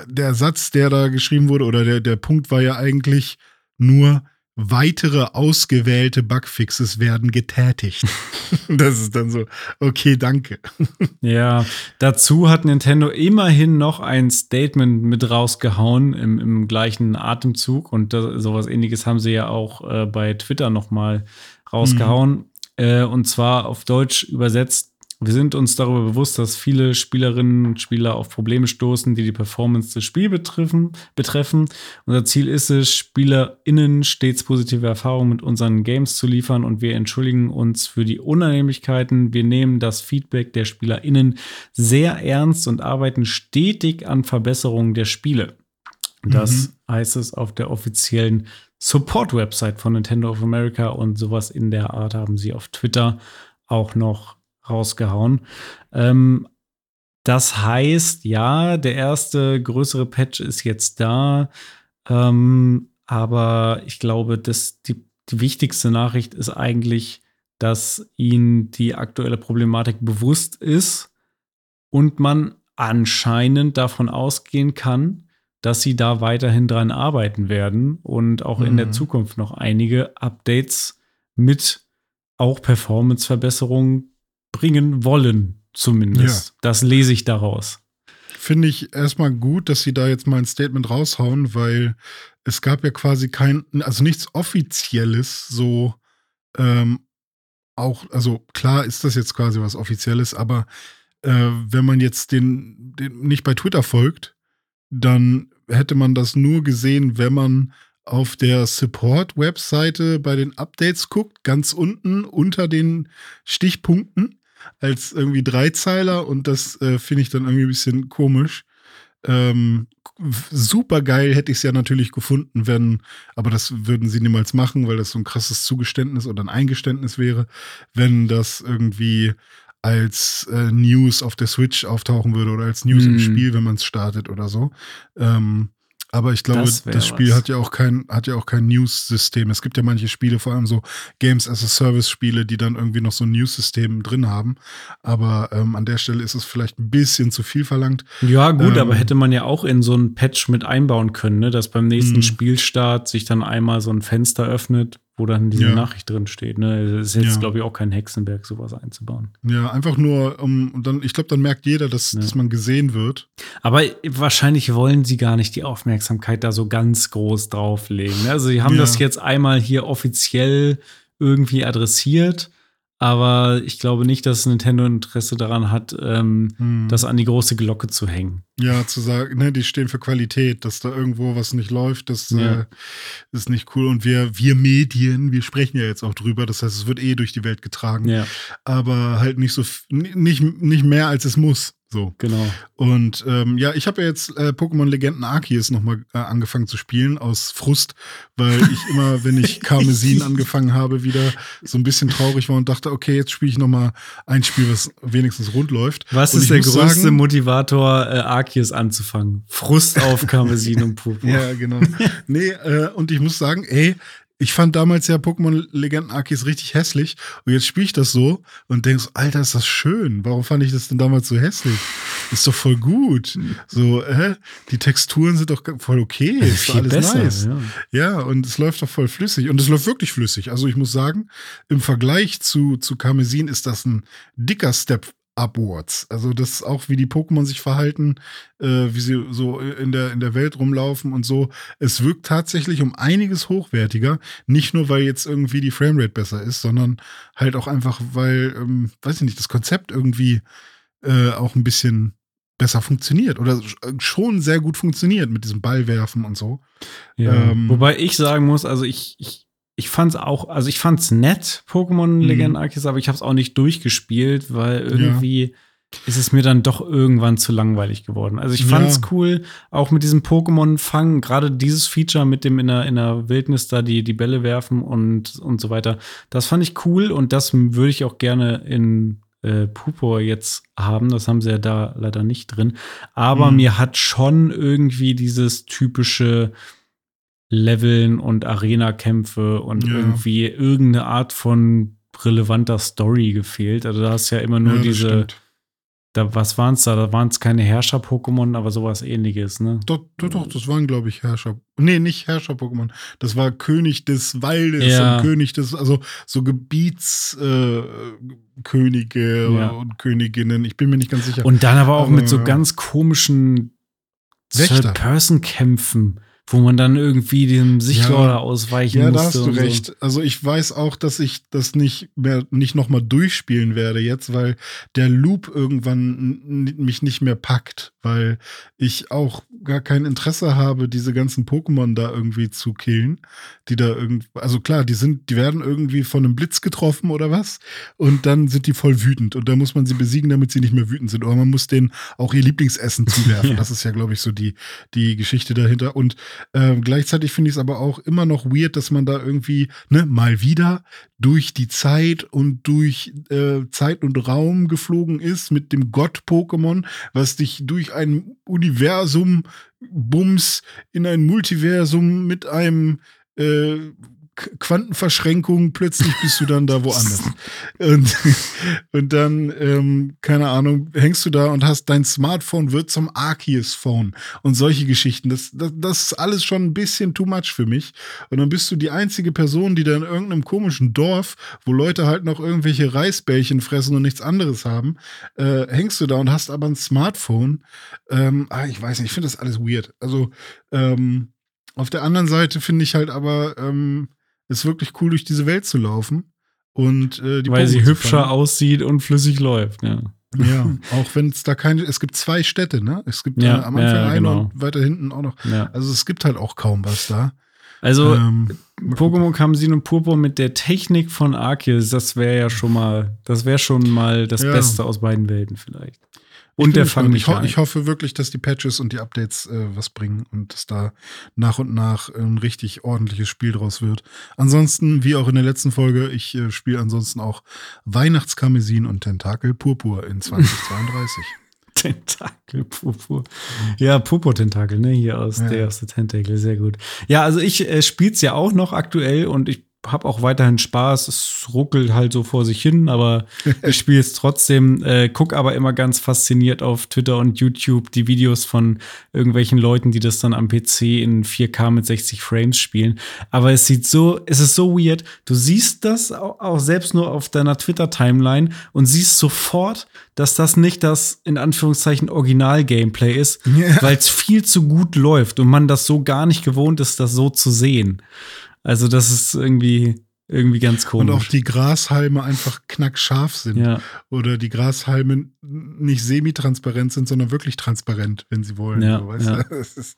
Speaker 1: der Satz, der da geschrieben wurde, oder der, der Punkt war ja eigentlich nur, weitere ausgewählte Bugfixes werden getätigt. das ist dann so, okay, danke.
Speaker 2: ja, dazu hat Nintendo immerhin noch ein Statement mit rausgehauen im, im gleichen Atemzug und das, sowas ähnliches haben sie ja auch äh, bei Twitter noch mal rausgehauen. Mhm. Äh, und zwar auf Deutsch übersetzt wir sind uns darüber bewusst, dass viele Spielerinnen und Spieler auf Probleme stoßen, die die Performance des Spiels betreffen. betreffen. Unser Ziel ist es, SpielerInnen stets positive Erfahrungen mit unseren Games zu liefern und wir entschuldigen uns für die Unannehmlichkeiten. Wir nehmen das Feedback der SpielerInnen sehr ernst und arbeiten stetig an Verbesserungen der Spiele. Das mhm. heißt es auf der offiziellen Support-Website von Nintendo of America und sowas in der Art haben sie auf Twitter auch noch rausgehauen. Ähm, das heißt, ja, der erste größere Patch ist jetzt da. Ähm, aber ich glaube, dass die, die wichtigste Nachricht ist eigentlich, dass ihnen die aktuelle Problematik bewusst ist und man anscheinend davon ausgehen kann, dass sie da weiterhin dran arbeiten werden und auch mhm. in der mhm. Zukunft noch einige Updates mit auch Performance-Verbesserungen bringen wollen, zumindest. Ja. Das lese ich daraus.
Speaker 1: Finde ich erstmal gut, dass sie da jetzt mal ein Statement raushauen, weil es gab ja quasi kein, also nichts Offizielles, so ähm, auch, also klar ist das jetzt quasi was Offizielles, aber äh, wenn man jetzt den, den nicht bei Twitter folgt, dann hätte man das nur gesehen, wenn man auf der Support-Webseite bei den Updates guckt, ganz unten unter den Stichpunkten als irgendwie Dreizeiler und das äh, finde ich dann irgendwie ein bisschen komisch. Ähm, super geil hätte ich es ja natürlich gefunden, wenn, aber das würden sie niemals machen, weil das so ein krasses Zugeständnis oder ein Eingeständnis wäre, wenn das irgendwie als äh, News auf der Switch auftauchen würde oder als News mm. im mhm. Spiel, wenn man es startet oder so. Ähm, aber ich glaube, das, das Spiel was. hat ja auch kein, hat ja auch kein News-System. Es gibt ja manche Spiele, vor allem so Games as a Service-Spiele, die dann irgendwie noch so ein News-System drin haben. Aber ähm, an der Stelle ist es vielleicht ein bisschen zu viel verlangt.
Speaker 2: Ja, gut, ähm, aber hätte man ja auch in so ein Patch mit einbauen können, ne? dass beim nächsten mhm. Spielstart sich dann einmal so ein Fenster öffnet wo dann diese ja. Nachricht drin steht. Ne? Das ist jetzt, ja. glaube ich, auch kein Hexenberg, sowas einzubauen.
Speaker 1: Ja, einfach nur, um, und dann, ich glaube, dann merkt jeder, dass, ja. dass man gesehen wird.
Speaker 2: Aber wahrscheinlich wollen sie gar nicht die Aufmerksamkeit da so ganz groß drauflegen. Ne? Also, sie haben das jetzt einmal hier offiziell irgendwie adressiert aber ich glaube nicht, dass Nintendo Interesse daran hat, ähm, hm. das an die große Glocke zu hängen.
Speaker 1: Ja, zu sagen, ne, die stehen für Qualität, dass da irgendwo was nicht läuft, das ja. äh, ist nicht cool. Und wir, wir Medien, wir sprechen ja jetzt auch drüber, das heißt, es wird eh durch die Welt getragen. Ja. Aber halt nicht so, nicht, nicht mehr als es muss. So.
Speaker 2: Genau.
Speaker 1: Und ähm, ja, ich habe ja jetzt äh, Pokémon Legenden Arceus nochmal äh, angefangen zu spielen aus Frust, weil ich immer, wenn ich Karmesin angefangen habe, wieder so ein bisschen traurig war und dachte, okay, jetzt spiele ich nochmal ein Spiel, was wenigstens rund läuft.
Speaker 2: Was ist der größte sagen, Motivator, äh, Arceus anzufangen? Frust auf Karmesin und Purpur.
Speaker 1: Ja, genau. nee, äh, und ich muss sagen, ey, ich fand damals ja Pokémon Legenden Arceus richtig hässlich und jetzt spiele ich das so und denkst, Alter, ist das schön. Warum fand ich das denn damals so hässlich? Ist doch voll gut. So, hä? Die Texturen sind doch voll okay. Ist doch alles besser, nice. Ja. ja. und es läuft doch voll flüssig und es läuft wirklich flüssig. Also ich muss sagen, im Vergleich zu, zu Karmesin ist das ein dicker Step upwards. Also das ist auch, wie die Pokémon sich verhalten, äh, wie sie so in der, in der Welt rumlaufen und so. Es wirkt tatsächlich um einiges hochwertiger. Nicht nur, weil jetzt irgendwie die Framerate besser ist, sondern halt auch einfach, weil, ähm, weiß ich nicht, das Konzept irgendwie äh, auch ein bisschen besser funktioniert oder schon sehr gut funktioniert mit diesem Ballwerfen und so.
Speaker 2: Ja. Ähm, Wobei ich sagen muss, also ich, ich ich fand's auch, also ich fand's nett, Pokémon mhm. Legenden Arceus, aber ich habe es auch nicht durchgespielt, weil irgendwie, ja. ist es mir dann doch irgendwann zu langweilig geworden. Also ich fand es
Speaker 1: Ja.
Speaker 2: cool, auch mit diesem Pokémon-Fangen, gerade dieses Feature mit dem in der, in der Wildnis da die, die Bälle werfen und, und so weiter. Das fand ich cool und das würde ich auch gerne in äh, Pupor jetzt haben. Das haben sie ja da leider nicht drin. Aber
Speaker 1: Mhm.
Speaker 2: mir hat schon irgendwie dieses typische Leveln und Arena-Kämpfe und
Speaker 1: Ja.
Speaker 2: irgendwie irgendeine Art von relevanter Story gefehlt. Also da hast ja immer nur
Speaker 1: Ja,
Speaker 2: diese,
Speaker 1: stimmt.
Speaker 2: da, was waren es da? Da waren es keine Herrscher-Pokémon, aber sowas ähnliches, ne?
Speaker 1: Doch, doch, doch, das waren, glaube ich, Herrscher. Nee, nicht Herrscher-Pokémon. Das war König des Waldes
Speaker 2: Ja.
Speaker 1: und König des, also so Gebietskönige äh,
Speaker 2: Ja.
Speaker 1: und Königinnen. Ich bin mir nicht ganz sicher.
Speaker 2: Und dann aber auch
Speaker 1: Aber,
Speaker 2: mit so ganz komischen. Third-Person-Kämpfen, wo man dann irgendwie dem Sichtlorder
Speaker 1: Ja.
Speaker 2: ausweichen
Speaker 1: ja,
Speaker 2: musste.
Speaker 1: da hast du
Speaker 2: so.
Speaker 1: recht. Also ich weiß auch, dass ich das nicht mehr, nicht nochmal durchspielen werde jetzt, weil der Loop irgendwann mich nicht mehr packt, weil ich auch gar kein Interesse habe, diese ganzen Pokémon da irgendwie zu killen, die da irgendwie, also klar, die sind, die werden irgendwie von einem Blitz getroffen oder was und dann sind die voll wütend und da muss man sie besiegen, damit sie nicht mehr wütend sind. Aber man muss denen auch ihr Lieblingsessen zuwerfen.
Speaker 2: Ja.
Speaker 1: Das ist ja, glaube ich, so die, die Geschichte dahinter. Und ähm, gleichzeitig finde ich es aber auch immer noch weird, dass man da irgendwie, ne, mal wieder durch die Zeit und durch äh, Zeit und Raum geflogen ist mit dem Gott-Pokémon, was dich durch ein Universum Bums in ein Multiversum mit einem äh, Quantenverschränkung, plötzlich bist du dann da woanders. Und, und dann, ähm, keine Ahnung, hängst du da und hast dein Smartphone wird zum Arceus-Phone und solche Geschichten. Das, das, das ist alles schon ein bisschen too much für mich. Und dann bist du die einzige Person, die da in irgendeinem komischen Dorf, wo Leute halt noch irgendwelche Reisbällchen fressen und nichts anderes haben, äh, hängst du da und hast aber ein Smartphone. Ähm, ah, ich weiß nicht, ich finde das alles weird. Also, ähm, auf der anderen Seite finde ich halt aber, ähm, ist wirklich cool, durch diese Welt zu laufen. Und äh, die
Speaker 2: Weil
Speaker 1: Pokémon
Speaker 2: sie hübscher aussieht und flüssig läuft, ja.
Speaker 1: Ja, auch wenn es da keine, es gibt zwei Städte, ne? Es gibt
Speaker 2: Ja,
Speaker 1: äh, am Anfang
Speaker 2: ja,
Speaker 1: eine
Speaker 2: genau.
Speaker 1: und weiter hinten auch noch.
Speaker 2: ja.
Speaker 1: Also es gibt halt auch kaum was da.
Speaker 2: Also,
Speaker 1: ähm.
Speaker 2: Pokémon Kamsin und Purpur mit der Technik von Arceus, das wäre ja schon mal, das wäre schon mal das
Speaker 1: Ja.
Speaker 2: Beste aus beiden Welten vielleicht. Und der
Speaker 1: gespannt. ich, ho ich hoffe wirklich, dass die Patches und die Updates äh, was bringen und dass da nach und nach ein richtig ordentliches Spiel draus wird. Ansonsten, wie auch in der letzten Folge, ich äh, spiele ansonsten auch Weihnachtskarmesin und Tentakel Purpur in 2032.
Speaker 2: Tentakel, Purpur. Ja, Purpur-Tentakel, ne? Hier aus
Speaker 1: Ja.
Speaker 2: der aus der Tentakel, sehr gut. Ja, also ich äh, spiel's ja auch noch aktuell und ich habe auch weiterhin Spaß. Es ruckelt halt so vor sich hin, aber ich spiele es trotzdem. Äh, guck aber immer ganz fasziniert auf Twitter und YouTube die Videos von irgendwelchen Leuten, die das dann am PC in 4K mit 60 Frames spielen. Aber es sieht so, es ist so weird. Du siehst das auch, auch selbst nur auf deiner Twitter-Timeline und siehst sofort, dass das nicht das in Anführungszeichen Original-Gameplay ist,
Speaker 1: Ja.
Speaker 2: weil es viel zu gut läuft und man das so gar nicht gewohnt ist, das so zu sehen. Also das ist irgendwie irgendwie ganz
Speaker 1: Und
Speaker 2: komisch.
Speaker 1: auch die Grashalme einfach knackscharf sind.
Speaker 2: ja.
Speaker 1: Oder die Grashalme nicht semi-transparent sind, sondern wirklich transparent, wenn sie wollen.
Speaker 2: Ja,
Speaker 1: so,
Speaker 2: ja.
Speaker 1: Es, ist,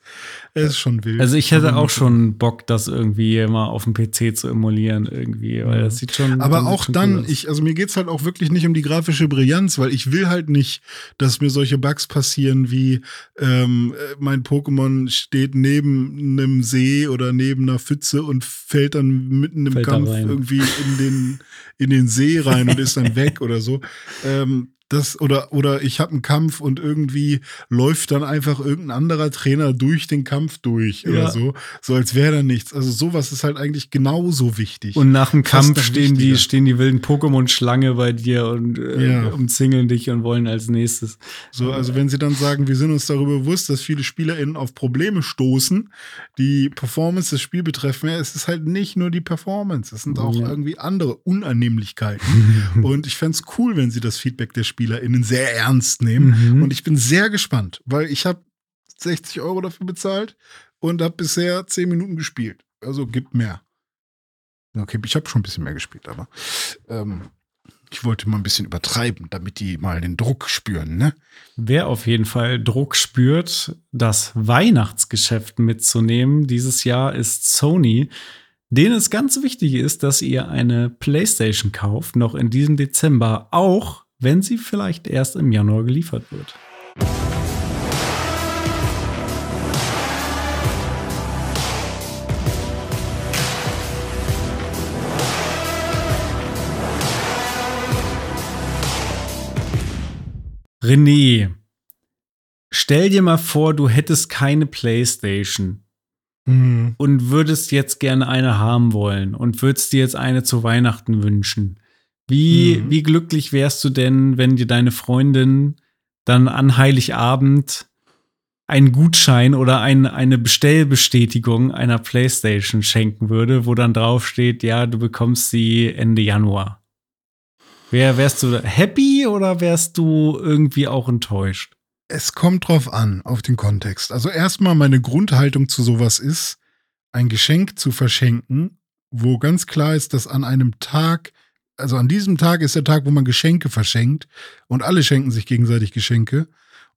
Speaker 1: es ist schon wild.
Speaker 2: Also ich hätte auch schon Bock, das irgendwie mal auf dem PC zu emulieren irgendwie, weil das sieht schon.
Speaker 1: Aber auch
Speaker 2: schon
Speaker 1: dann,
Speaker 2: cool
Speaker 1: ich, also mir geht's halt auch wirklich nicht um die grafische Brillanz, weil ich will halt nicht, dass mir solche Bugs passieren wie ähm, äh, mein Pokémon steht neben einem See oder neben einer Pfütze und fällt dann mitten im
Speaker 2: Fällt
Speaker 1: Kampf. Irgendwie in den, in den See rein und ist dann weg oder so. Ähm, das, oder, oder ich habe einen Kampf und irgendwie läuft dann einfach irgendein anderer Trainer durch den Kampf durch
Speaker 2: Ja.
Speaker 1: oder so. So als wäre da nichts. Also sowas ist halt eigentlich genauso wichtig.
Speaker 2: Und nach dem Kampf stehen die,
Speaker 1: wichtiger.
Speaker 2: stehen die wilden Pokémon-Schlange bei dir und äh,
Speaker 1: Ja.
Speaker 2: umzingeln dich und wollen als nächstes.
Speaker 1: So, also wenn sie dann sagen, wir sind uns darüber bewusst, dass viele SpielerInnen auf Probleme stoßen, die Performance des Spiels betreffen, ja, es ist halt nicht nur die Performance, es sind auch irgendwie andere Unannehmlichkeiten. Und ich fände es cool, wenn sie das Feedback der SpielerInnen sehr ernst nehmen.
Speaker 2: Mhm.
Speaker 1: Und ich bin sehr gespannt, weil ich habe 60 Euro dafür bezahlt und habe bisher 10 Minuten gespielt. Also gibt mehr. Okay, ich habe schon ein bisschen mehr gespielt, aber ähm, ich wollte mal ein bisschen übertreiben, damit die mal den Druck spüren, ne?
Speaker 2: Wer auf jeden Fall Druck spürt, das Weihnachtsgeschäft mitzunehmen dieses Jahr ist Sony, denen es ganz wichtig ist, dass ihr eine PlayStation kauft, noch in diesem Dezember, auch wenn sie vielleicht erst im Januar geliefert wird. René, stell dir mal vor, du hättest keine Playstation
Speaker 1: Mhm.
Speaker 2: und würdest jetzt gerne eine haben wollen und würdest dir jetzt eine zu Weihnachten wünschen. Wie,
Speaker 1: Mhm.
Speaker 2: wie glücklich wärst du denn, wenn dir deine Freundin dann an Heiligabend einen Gutschein oder ein, eine Bestellbestätigung einer Playstation schenken würde, wo dann draufsteht, ja, du bekommst sie Ende Januar. Wär, wärst du happy oder wärst du irgendwie auch enttäuscht?
Speaker 1: Es kommt drauf an, auf den Kontext. Also erstmal meine Grundhaltung zu sowas ist, ein Geschenk zu verschenken, wo ganz klar ist, dass an einem Tag, also an diesem Tag ist der Tag, wo man Geschenke verschenkt und alle schenken sich gegenseitig Geschenke.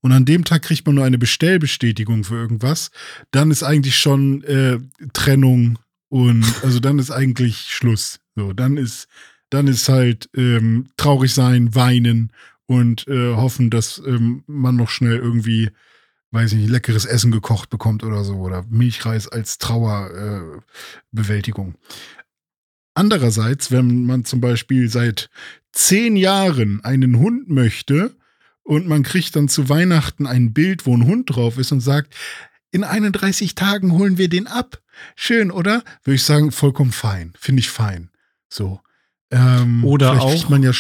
Speaker 1: Und an dem Tag kriegt man nur eine Bestellbestätigung für irgendwas. Dann ist eigentlich schon äh, Trennung und also dann ist eigentlich Schluss. So, dann ist, dann ist halt ähm, traurig sein, weinen und äh, hoffen, dass ähm, man noch schnell irgendwie, weiß ich nicht, leckeres Essen gekocht bekommt oder so oder Milchreis als Trauerbewältigung. Äh. Andererseits, wenn man zum Beispiel seit zehn Jahren einen Hund möchte und man kriegt dann zu Weihnachten ein Bild, wo ein Hund drauf ist und sagt, in 31 Tagen holen wir den ab. Schön, oder? Würde ich sagen, vollkommen fein. Finde ich fein. So. Ähm,
Speaker 2: Oder auch
Speaker 1: man ja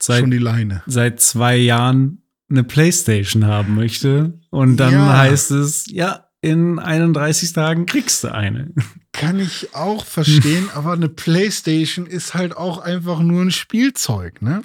Speaker 2: Seit,
Speaker 1: schon die Leine.
Speaker 2: seit zwei Jahren eine Playstation haben möchte. Und dann
Speaker 1: Ja.
Speaker 2: heißt es, ja, in 31 Tagen kriegst du eine.
Speaker 1: Kann ich auch verstehen, aber eine Playstation ist halt auch einfach nur ein Spielzeug, ne?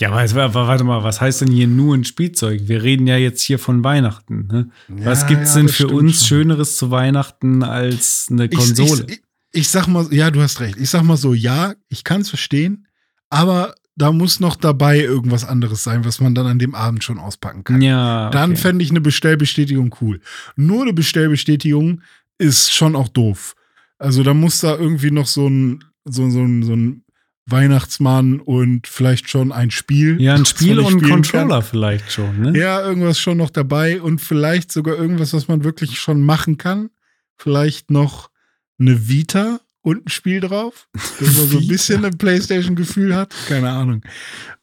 Speaker 2: Ja, aber jetzt, warte mal, was heißt denn hier nur ein Spielzeug? Wir reden ja jetzt hier von Weihnachten. Ne? was
Speaker 1: Ja,
Speaker 2: gibt's
Speaker 1: ja,
Speaker 2: denn für uns
Speaker 1: schon.
Speaker 2: Schöneres zu Weihnachten als eine
Speaker 1: Ich-
Speaker 2: Konsole?
Speaker 1: Ich, ich, ich sag mal, ja, du hast recht. Ich sag mal so, ja, ich kann es verstehen, aber da muss noch dabei irgendwas anderes sein, was man dann an dem Abend schon auspacken kann.
Speaker 2: ja, okay.
Speaker 1: Dann fände ich eine Bestellbestätigung cool. Nur eine Bestellbestätigung ist schon auch doof. Also da muss da irgendwie noch so ein, so, so so ein Weihnachtsmann und vielleicht schon ein Spiel.
Speaker 2: ja, ein Spiel und ein Controller vielleicht schon, ne?
Speaker 1: Kann. Ja, irgendwas schon noch dabei und vielleicht sogar irgendwas, was man wirklich schon machen kann. Vielleicht noch eine Vita und ein Spiel drauf, dass man so ein bisschen ein Playstation-Gefühl hat. Keine Ahnung.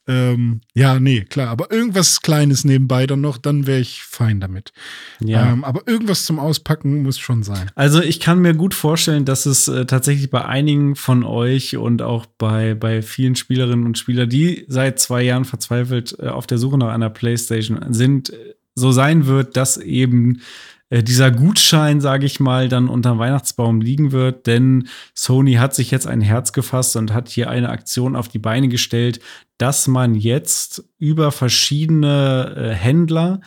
Speaker 1: Ähm, ja, nee, klar. Aber irgendwas Kleines nebenbei dann noch, dann wäre ich fein damit.
Speaker 2: Ja.
Speaker 1: Ähm, aber irgendwas zum Auspacken muss schon sein.
Speaker 2: Also ich kann mir gut vorstellen, dass es äh, tatsächlich bei einigen von euch und auch bei, bei vielen Spielerinnen und Spielern, die seit zwei Jahren verzweifelt äh, auf der Suche nach einer Playstation sind, äh, so sein wird, dass eben äh, dieser Gutschein, sage ich mal, dann unterm Weihnachtsbaum liegen wird. Denn Sony hat sich jetzt ein Herz gefasst und hat hier eine Aktion auf die Beine gestellt, dass man jetzt über verschiedene äh, Händler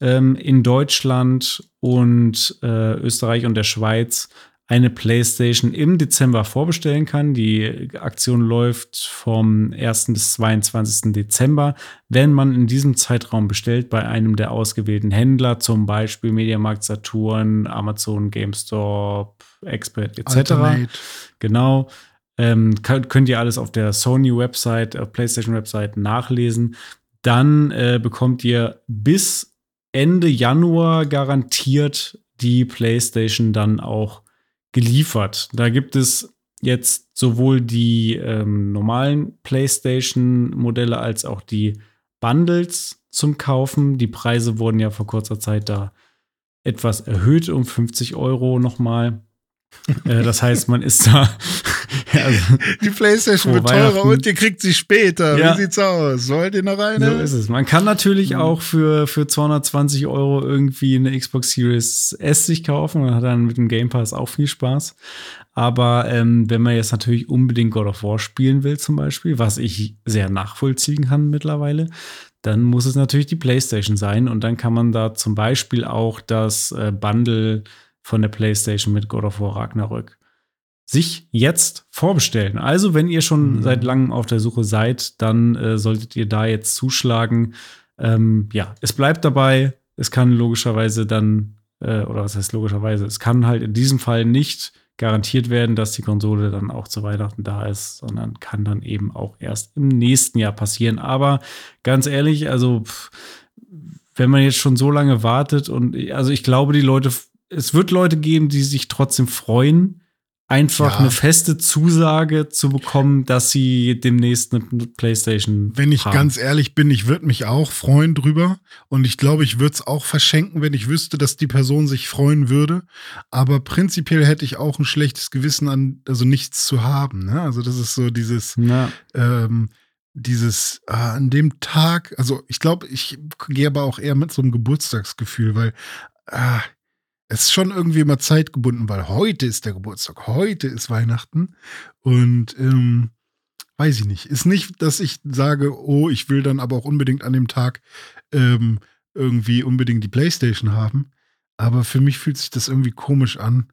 Speaker 2: ähm, in Deutschland und äh, Österreich und der Schweiz eine PlayStation im Dezember vorbestellen kann. Die Aktion läuft vom 1. bis 22. Dezember. Wenn man in diesem Zeitraum bestellt bei einem der ausgewählten Händler, zum Beispiel Mediamarkt Saturn, Amazon, GameStop, Expert etc.
Speaker 1: Alternate.
Speaker 2: Genau. Ähm, könnt, könnt ihr alles auf der Sony-Website, auf PlayStation-Website nachlesen. Dann äh, bekommt ihr bis Ende Januar garantiert die PlayStation dann auch geliefert. Da gibt es jetzt sowohl die ähm, normalen PlayStation-Modelle als auch die Bundles zum Kaufen. Die Preise wurden ja vor kurzer Zeit da etwas erhöht um 50 Euro nochmal. äh, das heißt, man ist da. also,
Speaker 1: Die Playstation wird teurer und ihr kriegt sie später.
Speaker 2: Ja.
Speaker 1: Wie sieht's aus? Wollt ihr noch eine?
Speaker 2: So ist es. Man kann natürlich auch für, für 220 Euro irgendwie eine Xbox Series S sich kaufen und hat dann mit dem Game Pass auch viel Spaß. Aber ähm, wenn man jetzt natürlich unbedingt God of War spielen will, zum Beispiel, was ich sehr nachvollziehen kann mittlerweile, dann muss es natürlich die PlayStation sein. Und dann kann man da zum Beispiel auch das äh, Bundle von der PlayStation mit God of War Ragnarök sich jetzt vorbestellen. Also, wenn ihr schon
Speaker 1: Mhm.
Speaker 2: seit langem auf der Suche seid, dann äh, solltet ihr da jetzt zuschlagen. Ähm, ja, es bleibt dabei. Es kann logischerweise dann äh, oder was heißt logischerweise, es kann halt in diesem Fall nicht garantiert werden, dass die Konsole dann auch zu Weihnachten da ist, sondern kann dann eben auch erst im nächsten Jahr passieren. Aber ganz ehrlich, also pff, wenn man jetzt schon so lange wartet und also ich glaube, die Leute, es wird Leute geben, die sich trotzdem freuen, einfach
Speaker 1: Ja.
Speaker 2: eine feste Zusage zu bekommen, dass sie demnächst eine PlayStation
Speaker 1: Wenn ich
Speaker 2: haben.
Speaker 1: ganz ehrlich bin, ich würde mich auch freuen drüber. Und ich glaube, ich würde es auch verschenken, wenn ich wüsste, dass die Person sich freuen würde. Aber prinzipiell hätte ich auch ein schlechtes Gewissen an, also nichts zu haben. Ne? Also das ist so dieses, ähm, dieses äh, an dem Tag, also ich glaube, ich gehe aber auch eher mit so einem Geburtstagsgefühl, weil äh, es ist schon irgendwie immer zeitgebunden, weil heute ist der Geburtstag, heute ist Weihnachten und ähm, weiß ich nicht. Ist nicht, dass ich sage, oh, ich will dann aber auch unbedingt an dem Tag ähm, irgendwie unbedingt die Playstation haben, aber für mich fühlt sich das irgendwie komisch an.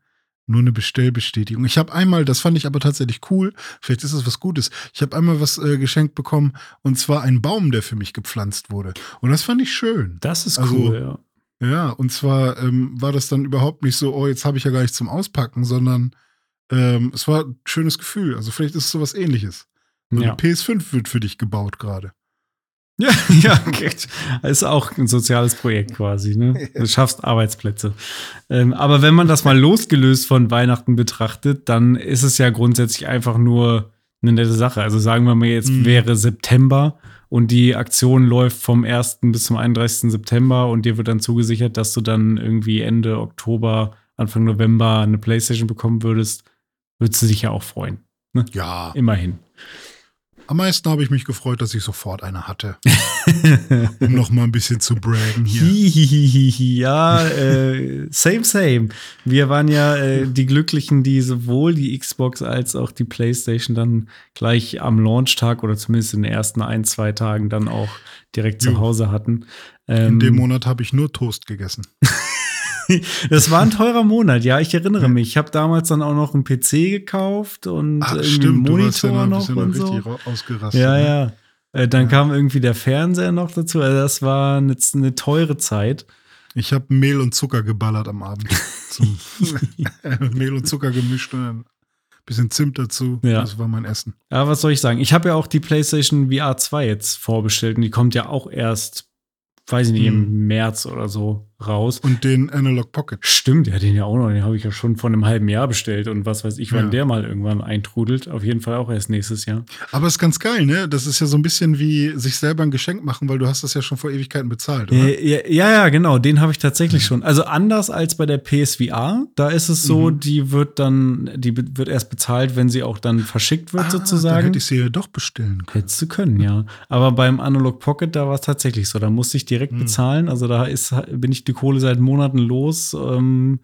Speaker 1: Nur eine Bestellbestätigung. Ich habe einmal, das fand ich aber tatsächlich cool, vielleicht ist es was Gutes. Ich habe einmal was äh, geschenkt bekommen und zwar einen Baum, der für mich gepflanzt wurde. Und das fand ich schön.
Speaker 2: das ist
Speaker 1: Also,
Speaker 2: cool, ja.
Speaker 1: Ja, und zwar ähm, war das dann überhaupt nicht so, oh, jetzt habe ich ja gar nichts zum Auspacken, sondern ähm, es war ein schönes Gefühl. Also vielleicht ist es sowas ähnliches. So
Speaker 2: Ja.
Speaker 1: Eine PS5 wird für dich gebaut gerade.
Speaker 2: Ja, ja, okay. ist auch ein soziales Projekt quasi. Ne? Du schaffst Arbeitsplätze. Ähm, aber wenn man das mal losgelöst von Weihnachten betrachtet, dann ist es ja grundsätzlich einfach nur eine nette Sache. Also sagen wir mal jetzt
Speaker 1: Mhm.
Speaker 2: wäre September und die Aktion läuft vom 1. bis zum 31. September und dir wird dann zugesichert, dass du dann irgendwie Ende Oktober, Anfang November eine Playstation bekommen würdest, würdest du dich ja auch freuen.
Speaker 1: Ja.
Speaker 2: Immerhin.
Speaker 1: Am meisten habe ich mich gefreut, dass ich sofort eine hatte. um noch mal ein bisschen zu braggen hier.
Speaker 2: Hihihihi, ja, äh, same, same. Wir waren ja äh, die Glücklichen, die sowohl die Xbox als auch die PlayStation dann gleich am Launchtag oder zumindest in den ersten ein, zwei Tagen dann auch direkt zu
Speaker 1: Jo.
Speaker 2: Hause hatten.
Speaker 1: In
Speaker 2: Ähm,
Speaker 1: dem Monat habe ich nur Toast gegessen.
Speaker 2: das war ein teurer Monat, ja, ich erinnere mich. Ich habe damals dann auch noch einen PC gekauft und
Speaker 1: Ach,
Speaker 2: irgendwie
Speaker 1: stimmt, warst ja
Speaker 2: Monitor
Speaker 1: noch,
Speaker 2: noch
Speaker 1: ja
Speaker 2: und
Speaker 1: richtig
Speaker 2: so.
Speaker 1: ra- ausgerastet.
Speaker 2: Ja,
Speaker 1: ne?
Speaker 2: ja. Äh, dann
Speaker 1: Ja.
Speaker 2: kam irgendwie der Fernseher noch dazu. Also das war eine, eine teure Zeit.
Speaker 1: Ich habe Mehl und Zucker geballert am Abend. Mehl und Zucker gemischt und dann ein bisschen Zimt dazu.
Speaker 2: Ja.
Speaker 1: Das war mein Essen.
Speaker 2: Aber was soll ich sagen? Ich habe ja auch die PlayStation VR 2 jetzt vorbestellt und die kommt ja auch erst, weiß ich nicht,
Speaker 1: Hm.
Speaker 2: im März oder so raus.
Speaker 1: Und den Analog Pocket.
Speaker 2: Stimmt, ja, den ja auch noch, den habe ich ja schon vor einem halben Jahr bestellt und was weiß ich, wann
Speaker 1: Ja.
Speaker 2: der mal irgendwann eintrudelt. Auf jeden Fall auch erst nächstes Jahr.
Speaker 1: Aber ist ganz geil, ne? Das ist ja so ein bisschen wie sich selber ein Geschenk machen, weil du hast das ja schon vor Ewigkeiten bezahlt, oder?
Speaker 2: Äh, Ja, ja, ja, genau, den habe ich tatsächlich schon. Also anders als bei der PSVR, da ist es so,
Speaker 1: Mhm.
Speaker 2: die wird dann, die wird erst bezahlt, wenn sie auch dann verschickt wird,
Speaker 1: Ah, Dann
Speaker 2: sozusagen.
Speaker 1: hätte ich sie ja doch bestellen können.
Speaker 2: Hättest du können, ja. Aber beim Analog Pocket, da war es tatsächlich so. Da musste ich direkt
Speaker 1: Hm.
Speaker 2: bezahlen. Also da ist, bin ich die Kohle seit Monaten los. Ähm,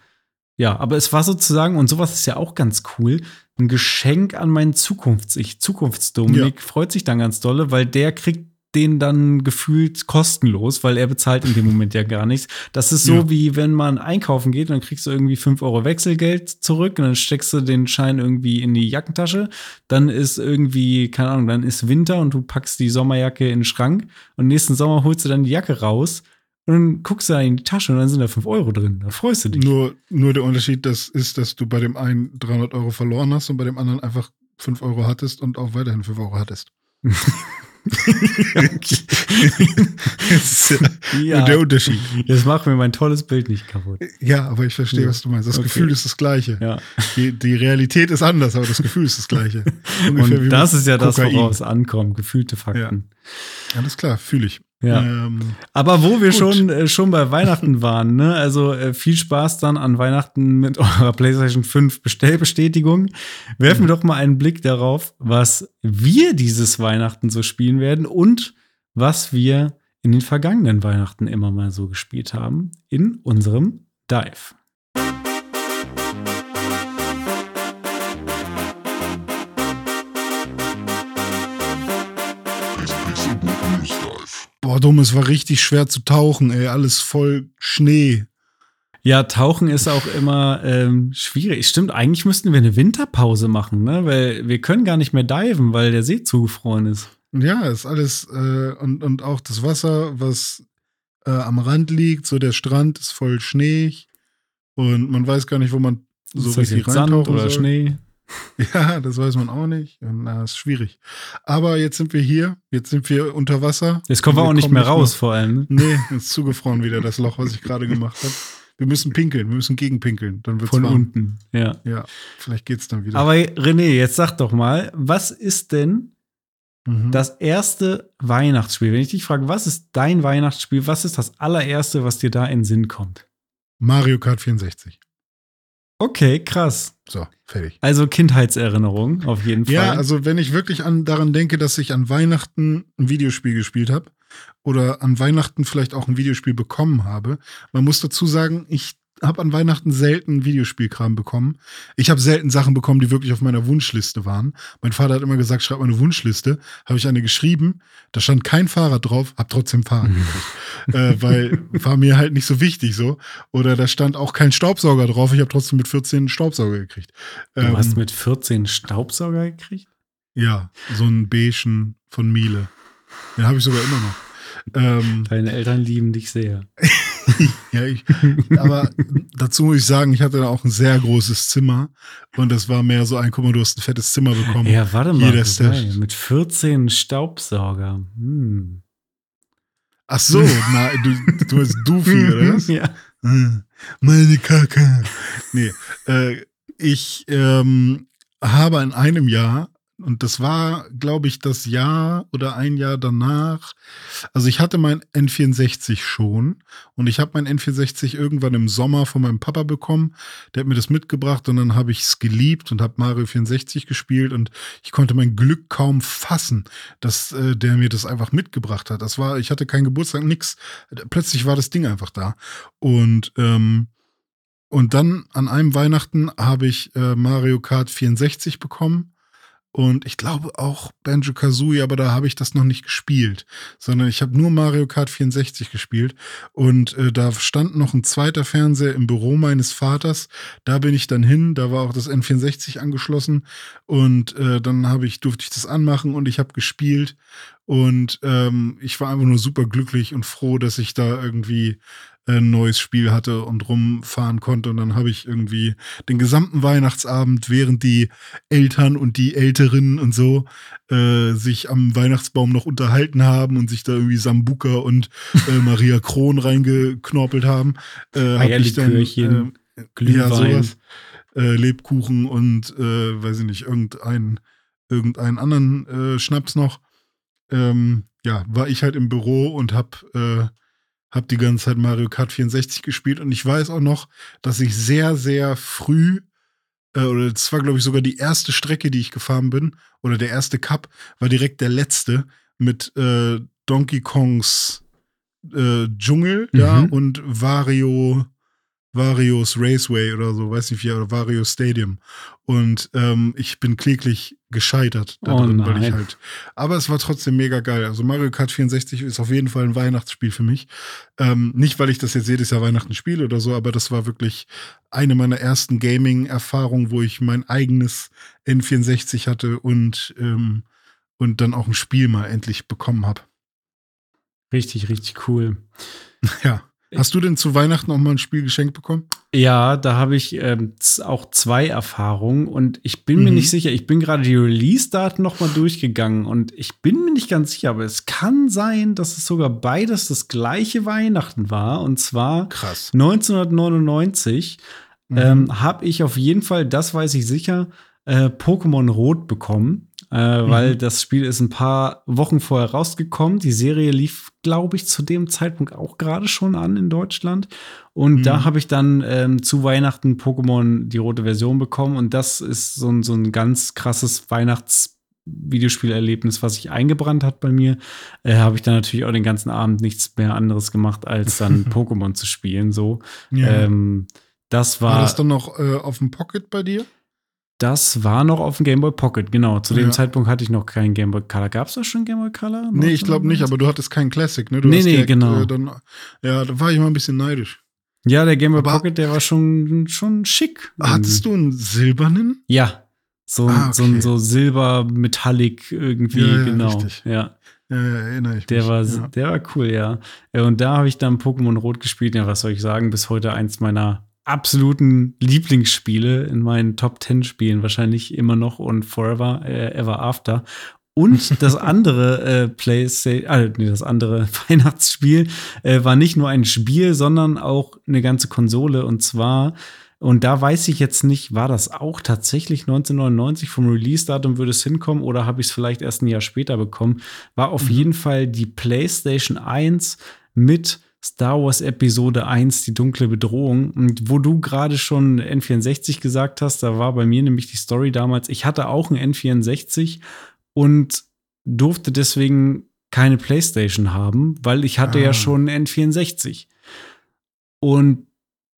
Speaker 2: ja, aber es war sozusagen, und sowas ist ja auch ganz cool, ein Geschenk an meinen Zukunfts-Ich. Zukunftsdominik freut sich dann ganz dolle, weil der kriegt den dann gefühlt kostenlos, weil er bezahlt in dem Moment ja gar nichts. Das ist so,
Speaker 1: Ja.
Speaker 2: wie wenn man einkaufen geht, dann kriegst du irgendwie 5 Euro Wechselgeld zurück und dann steckst du den Schein irgendwie in die Jackentasche. Dann ist irgendwie, keine Ahnung, dann ist Winter und du packst die Sommerjacke in den Schrank und nächsten Sommer holst du dann die Jacke raus und dann guckst du da in die Tasche und dann sind da 5 Euro drin. Da freust du dich.
Speaker 1: Nur, nur der Unterschied das ist, dass du bei dem einen 300 Euro verloren hast und bei dem anderen einfach 5 Euro hattest und auch weiterhin 5 Euro hattest. Das ja nur der Unterschied.
Speaker 2: Jetzt mach mir mein tolles Bild nicht kaputt.
Speaker 1: Ja, aber ich verstehe,
Speaker 2: Ja.
Speaker 1: was du meinst. Das
Speaker 2: Okay.
Speaker 1: Gefühl ist das gleiche.
Speaker 2: Ja.
Speaker 1: Die, die Realität ist anders, aber das Gefühl ist das gleiche. Ungefähr
Speaker 2: Und das ist ja das,
Speaker 1: Kokain.
Speaker 2: woraus es ankommt. Gefühlte Fakten.
Speaker 1: Alles klar, fühle ich.
Speaker 2: Ja.
Speaker 1: Ähm,
Speaker 2: Aber wo wir
Speaker 1: Gut.
Speaker 2: schon, äh, schon bei Weihnachten waren, ne? Also äh, viel Spaß dann an Weihnachten mit eurer PlayStation 5 Bestellbestätigung. Werfen wir doch mal einen Blick darauf, was wir dieses Weihnachten so spielen werden und was wir in den vergangenen Weihnachten immer mal so gespielt haben in unserem Dive.
Speaker 1: Dumm, es war richtig schwer zu tauchen, ey. Alles voll Schnee.
Speaker 2: Ja, Tauchen ist auch immer ähm, schwierig. Stimmt, eigentlich müssten wir eine Winterpause machen, ne? Weil wir können gar nicht mehr diven, weil der See zugefroren ist.
Speaker 1: Ja, ist alles, äh, und, und auch das Wasser, was äh, am Rand liegt, so der Strand ist voll schneeig. Und man weiß gar nicht, wo man so
Speaker 2: ist das
Speaker 1: richtig
Speaker 2: jetzt Sand
Speaker 1: reintauchen
Speaker 2: oder
Speaker 1: soll.
Speaker 2: Schnee?
Speaker 1: Ja, das weiß man auch nicht. Und, na, ist schwierig. Aber jetzt sind wir hier, jetzt sind wir unter Wasser.
Speaker 2: Jetzt kommen wir auch nicht mehr raus, vor allem.
Speaker 1: Nee, ist zugefroren wieder, das Loch, was ich gerade gemacht habe. Wir müssen pinkeln, wir müssen gegenpinkeln. Dann wird's
Speaker 2: Von
Speaker 1: warm.
Speaker 2: unten, ja.
Speaker 1: Ja, vielleicht geht's dann wieder.
Speaker 2: Aber René, jetzt sag doch mal, was ist denn
Speaker 1: Mhm.
Speaker 2: das erste Weihnachtsspiel? Wenn ich dich frage, was ist dein Weihnachtsspiel? Was ist das allererste, was dir da in den Sinn kommt?
Speaker 1: Mario Kart 64.
Speaker 2: Okay, krass.
Speaker 1: So, fertig.
Speaker 2: Also Kindheitserinnerung auf jeden Fall.
Speaker 1: Ja, also wenn ich wirklich an, daran denke, dass ich an Weihnachten ein Videospiel gespielt habe oder an Weihnachten vielleicht auch ein Videospiel bekommen habe, man muss dazu sagen, ich habe an Weihnachten selten Videospielkram bekommen. Ich habe selten Sachen bekommen, die wirklich auf meiner Wunschliste waren. Mein Vater hat immer gesagt, schreib mal eine Wunschliste. Habe ich eine geschrieben, da stand kein Fahrrad drauf, hab trotzdem Fahrrad gekriegt. äh, weil war mir halt nicht so wichtig so. Oder da stand auch kein Staubsauger drauf, ich habe trotzdem mit 14 einen Staubsauger gekriegt.
Speaker 2: du
Speaker 1: Ähm,
Speaker 2: hast mit 14 Staubsauger gekriegt?
Speaker 1: ja, so einen beigen von Miele. Den habe ich sogar immer noch. Ähm,
Speaker 2: Deine Eltern lieben dich sehr.
Speaker 1: ja, ich, aber dazu muss ich sagen, ich hatte da auch ein sehr großes Zimmer und das war mehr so ein, guck mal, du hast ein fettes Zimmer bekommen.
Speaker 2: Ja, warte mal.
Speaker 1: Jeder der-
Speaker 2: mit 14 Staubsauger. Hm.
Speaker 1: Ach so, na, du, du bist Doofy, oder was?
Speaker 2: ja.
Speaker 1: Hm, Meine Kacke. Nee, äh, ich ähm, habe in einem Jahr, und das war, glaube ich, das Jahr oder ein Jahr danach, also ich hatte mein N64 schon und ich habe mein N64 irgendwann im Sommer von meinem Papa bekommen. Der hat mir das mitgebracht und dann habe ich es geliebt und habe Mario 64 gespielt und ich konnte mein Glück kaum fassen, dass äh, der mir das einfach mitgebracht hat. Das war, ich hatte keinen Geburtstag, nix. Plötzlich war das Ding einfach da. Und ähm, und dann an einem Weihnachten habe ich äh, Mario Kart 64 bekommen. Und ich glaube auch Banjo Kazooie, aber da habe ich das noch nicht gespielt, sondern ich habe nur Mario Kart 64 gespielt. Und äh, da stand noch ein zweiter Fernseher im Büro meines Vaters. Da bin ich dann hin, da war auch das N64 angeschlossen. Und äh, dann habe ich, durfte ich das anmachen und ich habe gespielt. Und ähm, ich war einfach nur super glücklich und froh, dass ich da irgendwie ein neues Spiel hatte und rumfahren konnte. Und dann habe ich irgendwie den gesamten Weihnachtsabend, während die Eltern und die Älteren und so äh, sich am Weihnachtsbaum noch unterhalten haben und sich da irgendwie Sambuka und äh, Maria Kron reingeknorpelt haben, äh, hab ich dann äh, ja,
Speaker 2: Glühwein.
Speaker 1: sowas, äh, Lebkuchen und äh, weiß ich nicht, irgendein, irgendeinen anderen äh, Schnaps noch. Ähm, ja, war ich halt im Büro und hab äh, hab die ganze Zeit Mario Kart 64 gespielt und ich weiß auch noch, dass ich sehr, sehr früh, äh, oder das war, glaube ich, sogar die erste Strecke, die ich gefahren bin, oder der erste Cup, war direkt der letzte mit äh, Donkey Kongs äh, Dschungel da
Speaker 2: Mhm.
Speaker 1: und Wario, Varios Raceway oder so, weiß nicht wie, oder Wario Stadium. Und ähm, ich bin kläglich gescheitert da
Speaker 2: Oh
Speaker 1: drin, weil ich halt. Aber es war trotzdem mega geil. Also Mario Kart 64 ist auf jeden Fall ein Weihnachtsspiel für mich. Ähm, nicht, weil ich das jetzt jedes Jahr Weihnachten spiele oder so, aber das war wirklich eine meiner ersten Gaming-Erfahrungen, wo ich mein eigenes N64 hatte und, ähm, und dann auch ein Spiel mal endlich bekommen habe.
Speaker 2: Richtig, richtig cool.
Speaker 1: Ja. Hast du denn zu Weihnachten auch mal ein Spiel geschenkt bekommen?
Speaker 2: Ja, da habe ich ähm, auch zwei Erfahrungen und ich bin mir
Speaker 1: Mhm.
Speaker 2: nicht sicher. Ich bin gerade die Release-Daten noch mal durchgegangen und ich bin mir nicht ganz sicher, aber es kann sein, dass es sogar beides das gleiche Weihnachten war und zwar
Speaker 1: Krass.
Speaker 2: 1999
Speaker 1: Mhm.
Speaker 2: ähm, habe ich auf jeden Fall, das weiß ich sicher, äh, Pokémon Rot bekommen, äh, weil
Speaker 1: Mhm.
Speaker 2: das Spiel ist ein paar Wochen vorher rausgekommen. Die Serie lief, glaube ich, zu dem Zeitpunkt auch gerade schon an in Deutschland. Und
Speaker 1: Mhm.
Speaker 2: da habe ich dann ähm, zu Weihnachten Pokémon die rote Version bekommen. Und das ist so ein, so ein ganz krasses Weihnachts- Videospielerlebnis, was sich eingebrannt hat bei mir, äh, habe ich dann natürlich auch den ganzen Abend nichts mehr anderes gemacht, als dann Pokémon zu spielen. So,
Speaker 1: ja.
Speaker 2: ähm, das war,
Speaker 1: war das dann noch äh, auf dem Pocket bei dir?
Speaker 2: Das war noch auf dem Game Boy Pocket, genau. Zu dem
Speaker 1: Ja.
Speaker 2: Zeitpunkt hatte ich noch keinen Game Boy Color. Gab es da schon Game Boy Color?
Speaker 1: Nee, ich glaube nicht, aber du hattest keinen Classic, ne? Du
Speaker 2: Nee, nee, genau.
Speaker 1: Äh, dann, ja, da war ich mal ein bisschen neidisch.
Speaker 2: Ja, der Game Boy
Speaker 1: Aber-
Speaker 2: Pocket, der war schon, schon schick.
Speaker 1: Hattest du einen silbernen?
Speaker 2: Ja. So,
Speaker 1: Ah,
Speaker 2: so ein
Speaker 1: okay.
Speaker 2: so Silber Metallic irgendwie,
Speaker 1: Ja, ja,
Speaker 2: genau.
Speaker 1: richtig.
Speaker 2: Ja,
Speaker 1: Ja, erinnere ich
Speaker 2: der
Speaker 1: mich.
Speaker 2: war,
Speaker 1: ja.
Speaker 2: der war cool, ja. Ja, Und da habe ich dann Pokémon Rot gespielt. Ja, was soll ich sagen? Bis heute eins meiner absoluten Lieblingsspiele in meinen Top 10 Spielen wahrscheinlich immer noch und Forever äh, Ever After. Und das andere äh, PlayStation, äh, nee, das andere Weihnachtsspiel äh, war nicht nur ein Spiel, sondern auch eine ganze Konsole. Und zwar, und da weiß ich jetzt nicht, war das auch tatsächlich 1999 vom Release-Datum würde es hinkommen oder habe ich es vielleicht erst ein Jahr später bekommen, war auf mhm. jeden Fall die PlayStation 1 mit Star Wars Episode 1, die dunkle Bedrohung. Und wo du gerade schon N64 gesagt hast, da war bei mir nämlich die Story damals, ich hatte auch ein N64 und durfte deswegen keine PlayStation haben, weil ich hatte ah. ja schon ein N64. Und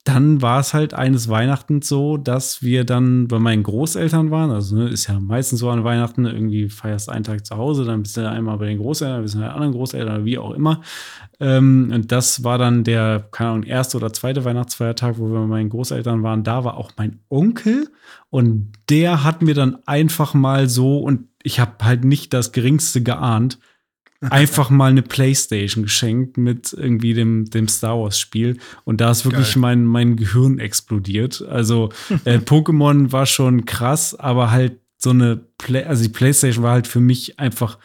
Speaker 2: dann war es halt eines Weihnachten so, dass wir dann bei meinen Großeltern waren. Also ne, ist ja meistens so an Weihnachten, irgendwie feierst einen Tag zu Hause, dann bist du einmal bei den Großeltern, bist du bei anderen Großeltern, wie auch immer. Ähm, und das war dann der, keine Ahnung, erste oder zweite Weihnachtsfeiertag, wo wir bei meinen Großeltern waren. Da war auch mein Onkel und der hat mir dann einfach mal so, und ich habe halt nicht das Geringste geahnt, einfach mal eine Playstation geschenkt mit irgendwie dem, dem Star Wars-Spiel. Und da ist wirklich mein, mein Gehirn explodiert. Also äh, Pokémon war schon krass, aber halt so eine Play also die Playstation war halt für mich einfach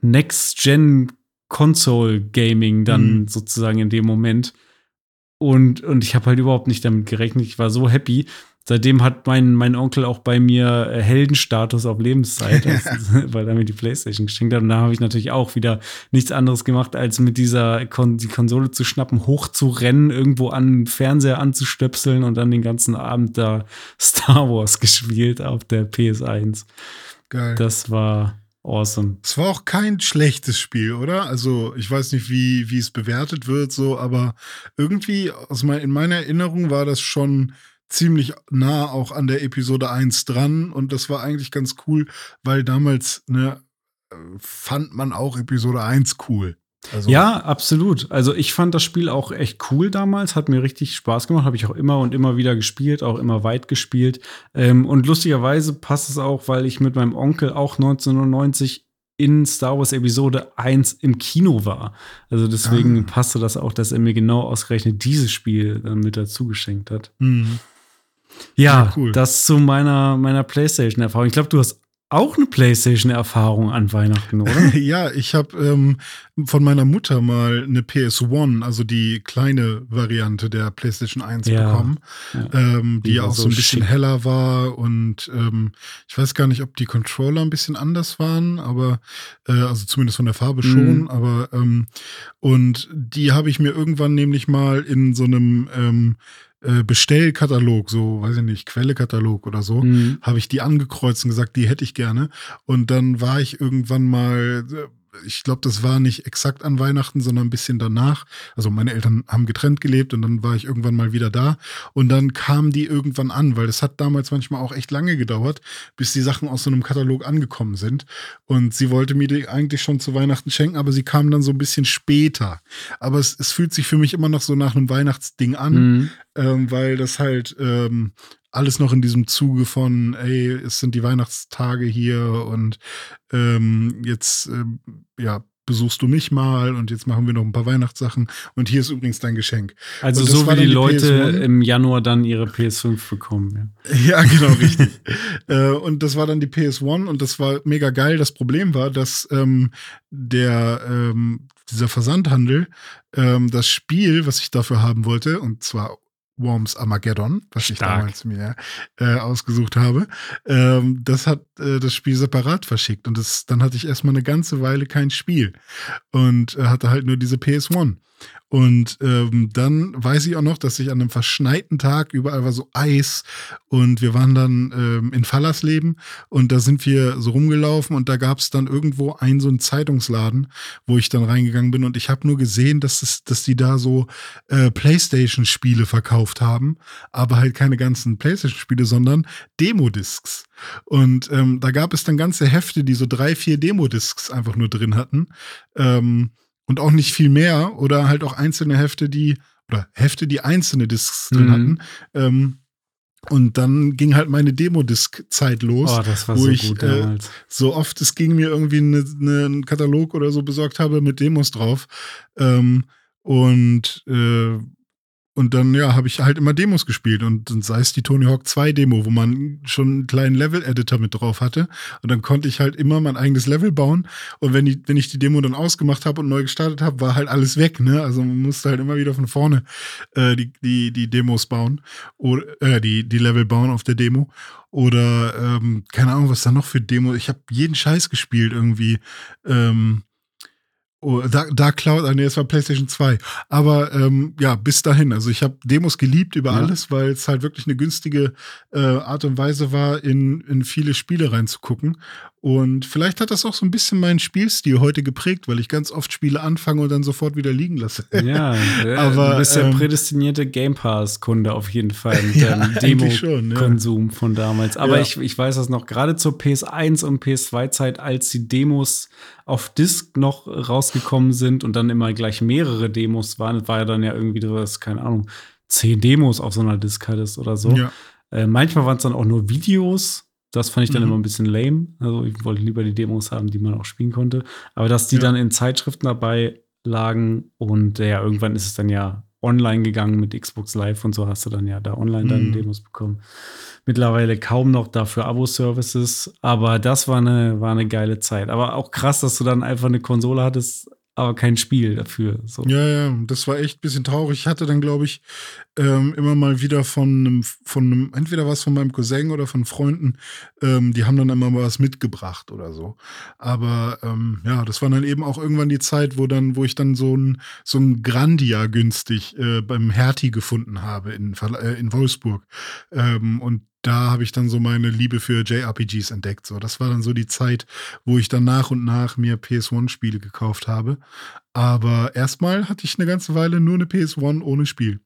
Speaker 2: Next-Gen Console Gaming dann mhm. sozusagen in dem Moment. Und, und ich habe halt überhaupt nicht damit gerechnet. Ich war so happy. Seitdem hat mein, mein Onkel auch bei mir äh, Heldenstatus auf Lebenszeit, weil er mir die Playstation geschenkt hat. Und da habe ich natürlich auch wieder nichts anderes gemacht, als mit dieser Kon die Konsole zu schnappen, hochzurennen, irgendwo an den Fernseher anzustöpseln und dann den ganzen Abend da Star Wars gespielt auf der PS1. Geil. Das war awesome.
Speaker 1: Es war auch kein schlechtes Spiel, oder? Also, ich weiß nicht, wie, wie es bewertet wird, so, aber irgendwie aus mein, in meiner Erinnerung war das schon ziemlich nah auch an der Episode 1 dran und das war eigentlich ganz cool, weil damals ne, fand man auch Episode 1 cool.
Speaker 2: Also ja, absolut. Also ich fand das Spiel auch echt cool damals, hat mir richtig Spaß gemacht, habe ich auch immer und immer wieder gespielt, auch immer weit gespielt. Ähm, und lustigerweise passt es auch, weil ich mit meinem Onkel auch 1990 in Star Wars Episode 1 im Kino war. Also deswegen ah. passte das auch, dass er mir genau ausgerechnet dieses Spiel dann mit dazu geschenkt hat. Mhm. Ja, cool. das zu meiner, meiner PlayStation-Erfahrung. Ich glaube, du hast auch eine PlayStation-Erfahrung an Weihnachten, oder?
Speaker 1: ja, ich habe ähm, von meiner Mutter mal eine PS1, also die kleine Variante der PlayStation 1 ja, bekommen, ja. Ähm, die, die auch so ein bisschen schick. heller war und ähm, ich weiß gar nicht, ob die Controller ein bisschen anders waren, aber äh, also zumindest von der Farbe schon, mhm. aber ähm, und die habe ich mir irgendwann nämlich mal in so einem ähm, äh, Bestellkatalog, so, weiß ich nicht, Quellekatalog oder so, mhm. habe ich die angekreuzt und gesagt, die hätte ich gerne. Und dann war ich irgendwann mal äh, ich glaube, das war nicht exakt an Weihnachten, sondern ein bisschen danach. Also meine Eltern haben getrennt gelebt und dann war ich irgendwann mal wieder da. Und dann kamen die irgendwann an, weil das hat damals manchmal auch echt lange gedauert, bis die Sachen aus so einem Katalog angekommen sind. Und sie wollte mir die eigentlich schon zu Weihnachten schenken, aber sie kamen dann so ein bisschen später. Aber es, es fühlt sich für mich immer noch so nach einem Weihnachtsding an, mhm. ähm, weil das halt ähm, alles noch in diesem Zuge von, ey, es sind die Weihnachtstage hier und ähm, jetzt, ähm, ja, besuchst du mich mal und jetzt machen wir noch ein paar Weihnachtssachen und hier ist übrigens dein Geschenk.
Speaker 2: Also so wie die, die Leute PS1. im Januar dann ihre PS5 bekommen.
Speaker 1: Ja, ja genau, richtig. äh, und das war dann die PS1 und das war mega geil. Das Problem war, dass ähm, der ähm, dieser Versandhandel ähm, das Spiel, was ich dafür haben wollte, und zwar Worms Armageddon, was Stark. ich damals mir äh, ausgesucht habe. Ähm, das hat äh, das Spiel separat verschickt und das, dann hatte ich erstmal eine ganze Weile kein Spiel und äh, hatte halt nur diese PS1. Und ähm, dann weiß ich auch noch, dass ich an einem verschneiten Tag überall war so Eis und wir waren dann ähm, in Fallersleben und da sind wir so rumgelaufen und da gab es dann irgendwo einen so einen Zeitungsladen, wo ich dann reingegangen bin und ich habe nur gesehen, dass, es, dass die da so äh, Playstation-Spiele verkauft haben, aber halt keine ganzen Playstation-Spiele, sondern Demo-Discs. Und ähm, da gab es dann ganze Hefte, die so drei, vier Demo-Discs einfach nur drin hatten. Ähm, und auch nicht viel mehr oder halt auch einzelne Hefte, die oder Hefte, die einzelne Discs drin mhm. hatten. Ähm, und dann ging halt meine Demo-Disc-Zeit los,
Speaker 2: oh,
Speaker 1: wo
Speaker 2: so
Speaker 1: ich
Speaker 2: gut äh,
Speaker 1: so oft es ging mir irgendwie einen ne, Katalog oder so besorgt habe mit Demos drauf. Ähm, und äh, und dann, ja, habe ich halt immer Demos gespielt und, und sei es die Tony Hawk 2 Demo, wo man schon einen kleinen Level-Editor mit drauf hatte. Und dann konnte ich halt immer mein eigenes Level bauen. Und wenn, die, wenn ich die Demo dann ausgemacht habe und neu gestartet habe, war halt alles weg, ne? Also man musste halt immer wieder von vorne äh, die, die, die Demos bauen oder äh, die, die Level bauen auf der Demo. Oder ähm, keine Ahnung, was da noch für Demo. Ich habe jeden Scheiß gespielt irgendwie. Ähm, Oh, Dark, Dark Cloud, nee, es war PlayStation 2. Aber ähm, ja, bis dahin. Also ich habe Demos geliebt über ja. alles, weil es halt wirklich eine günstige äh, Art und Weise war, in, in viele Spiele reinzugucken. Und vielleicht hat das auch so ein bisschen meinen Spielstil heute geprägt, weil ich ganz oft Spiele anfange und dann sofort wieder liegen lasse.
Speaker 2: Ja, aber du bist der ähm, prädestinierte Game Pass-Kunde auf jeden Fall mit ja, deinem Demo-Konsum ja. von damals. Aber ja. ich, ich weiß das noch, gerade zur PS1 und PS2-Zeit, als die Demos auf Disc noch rausgekommen sind und dann immer gleich mehrere Demos waren, war ja dann ja irgendwie, hast, keine Ahnung, zehn Demos auf so einer Disc hattest oder so. Ja. Äh, manchmal waren es dann auch nur Videos das fand ich dann mhm. immer ein bisschen lame. Also ich wollte lieber die Demos haben, die man auch spielen konnte. Aber dass die ja. dann in Zeitschriften dabei lagen und ja, irgendwann ist es dann ja online gegangen mit Xbox Live und so hast du dann ja da online deine mhm. Demos bekommen. Mittlerweile kaum noch dafür Abo-Services, aber das war eine, war eine geile Zeit. Aber auch krass, dass du dann einfach eine Konsole hattest, aber kein Spiel dafür. So.
Speaker 1: Ja, ja, das war echt ein bisschen traurig. Ich hatte dann, glaube ich, ähm, immer mal wieder von einem, von einem, entweder was von meinem Cousin oder von Freunden, ähm, die haben dann immer mal was mitgebracht oder so. Aber ähm, ja, das war dann eben auch irgendwann die Zeit, wo dann, wo ich dann so ein, so ein Grandia günstig äh, beim Hertie gefunden habe in, äh, in Wolfsburg. Ähm, und da habe ich dann so meine Liebe für JRPGs entdeckt. So, das war dann so die Zeit, wo ich dann nach und nach mir PS1-Spiele gekauft habe. Aber erstmal hatte ich eine ganze Weile nur eine PS1 ohne Spiel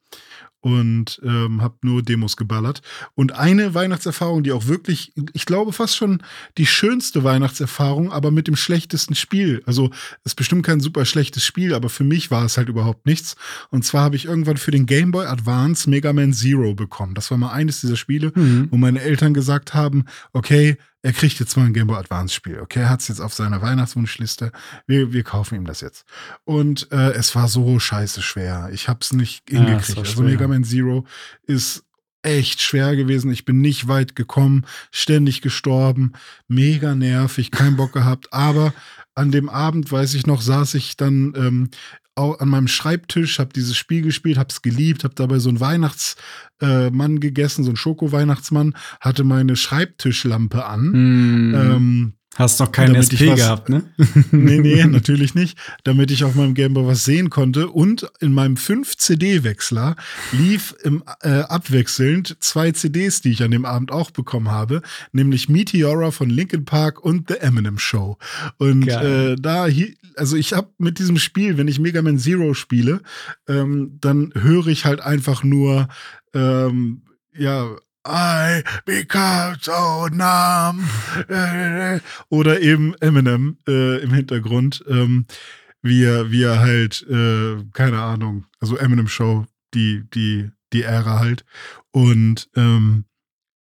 Speaker 1: und ähm, habe nur Demos geballert. Und eine Weihnachtserfahrung, die auch wirklich, ich glaube fast schon die schönste Weihnachtserfahrung, aber mit dem schlechtesten Spiel. Also es ist bestimmt kein super schlechtes Spiel, aber für mich war es halt überhaupt nichts. Und zwar habe ich irgendwann für den Game Boy Advance Mega Man Zero bekommen. Das war mal eines dieser Spiele, mhm. wo meine Eltern gesagt haben, okay, er kriegt jetzt mal ein Game Boy Advance Spiel. Okay, er hat es jetzt auf seiner Weihnachtswunschliste. Wir, wir kaufen ihm das jetzt. Und äh, es war so scheiße schwer. Ich habe es nicht hingekriegt. Ja, also Mega Man Zero ist echt schwer gewesen. Ich bin nicht weit gekommen, ständig gestorben, mega nervig, keinen Bock gehabt. Aber an dem Abend, weiß ich noch, saß ich dann ähm, an meinem Schreibtisch, habe dieses Spiel gespielt, habe es geliebt, habe dabei so einen Weihnachtsmann äh, gegessen, so einen Schoko-Weihnachtsmann, hatte meine Schreibtischlampe an.
Speaker 2: Mm. Ähm, Hast doch keinen SP was, gehabt, ne?
Speaker 1: nee, nee, natürlich nicht. Damit ich auf meinem Gameboy was sehen konnte. Und in meinem 5-CD-Wechsler lief im, äh, abwechselnd zwei CDs, die ich an dem Abend auch bekommen habe, nämlich Meteora von Linkin Park und The Eminem Show. Und äh, da, also ich habe mit diesem Spiel, wenn ich Mega Man Zero spiele, ähm, dann höre ich halt einfach nur ähm, ja, I become so numb. Oder eben Eminem äh, im Hintergrund, ähm, wie, er, wie er halt, äh, keine Ahnung, also Eminem Show, die, die, die Ära halt. Und ähm,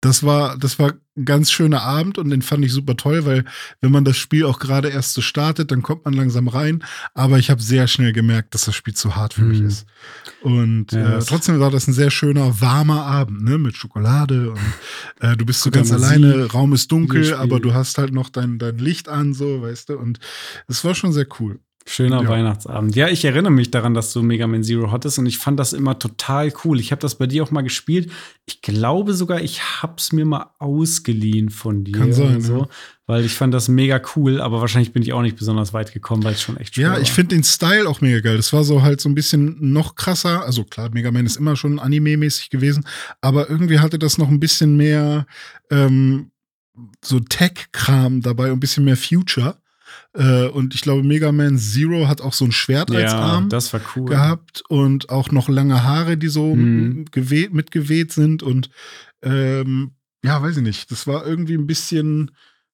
Speaker 1: das war, das war ganz schöner Abend und den fand ich super toll, weil wenn man das Spiel auch gerade erst so startet, dann kommt man langsam rein. Aber ich habe sehr schnell gemerkt, dass das Spiel zu hart für mhm. mich ist. Und ja, äh, trotzdem war das ein sehr schöner, warmer Abend, ne? Mit Schokolade und äh, du bist so ganz alleine, Raum ist dunkel, aber du hast halt noch dein, dein Licht an, so, weißt du. Und es war schon sehr cool.
Speaker 2: Schöner ja. Weihnachtsabend. Ja, ich erinnere mich daran, dass du Mega Man Zero hattest und ich fand das immer total cool. Ich habe das bei dir auch mal gespielt. Ich glaube sogar, ich habe es mir mal ausgeliehen von dir.
Speaker 1: Kann sein,
Speaker 2: so,
Speaker 1: ja.
Speaker 2: Weil ich fand das mega cool, aber wahrscheinlich bin ich auch nicht besonders weit gekommen, weil es schon echt schwer
Speaker 1: Ja, ich finde den Style auch mega geil. Das war so halt so ein bisschen noch krasser. Also klar, Mega Man ist immer schon anime-mäßig gewesen, aber irgendwie hatte das noch ein bisschen mehr ähm, so Tech-Kram dabei, ein bisschen mehr Future. Äh, und ich glaube, Mega Man Zero hat auch so ein Schwert ja, als Arm
Speaker 2: das war cool.
Speaker 1: gehabt und auch noch lange Haare, die so mhm. geweht, mitgeweht sind. Und ähm, ja, weiß ich nicht. Das war irgendwie ein bisschen,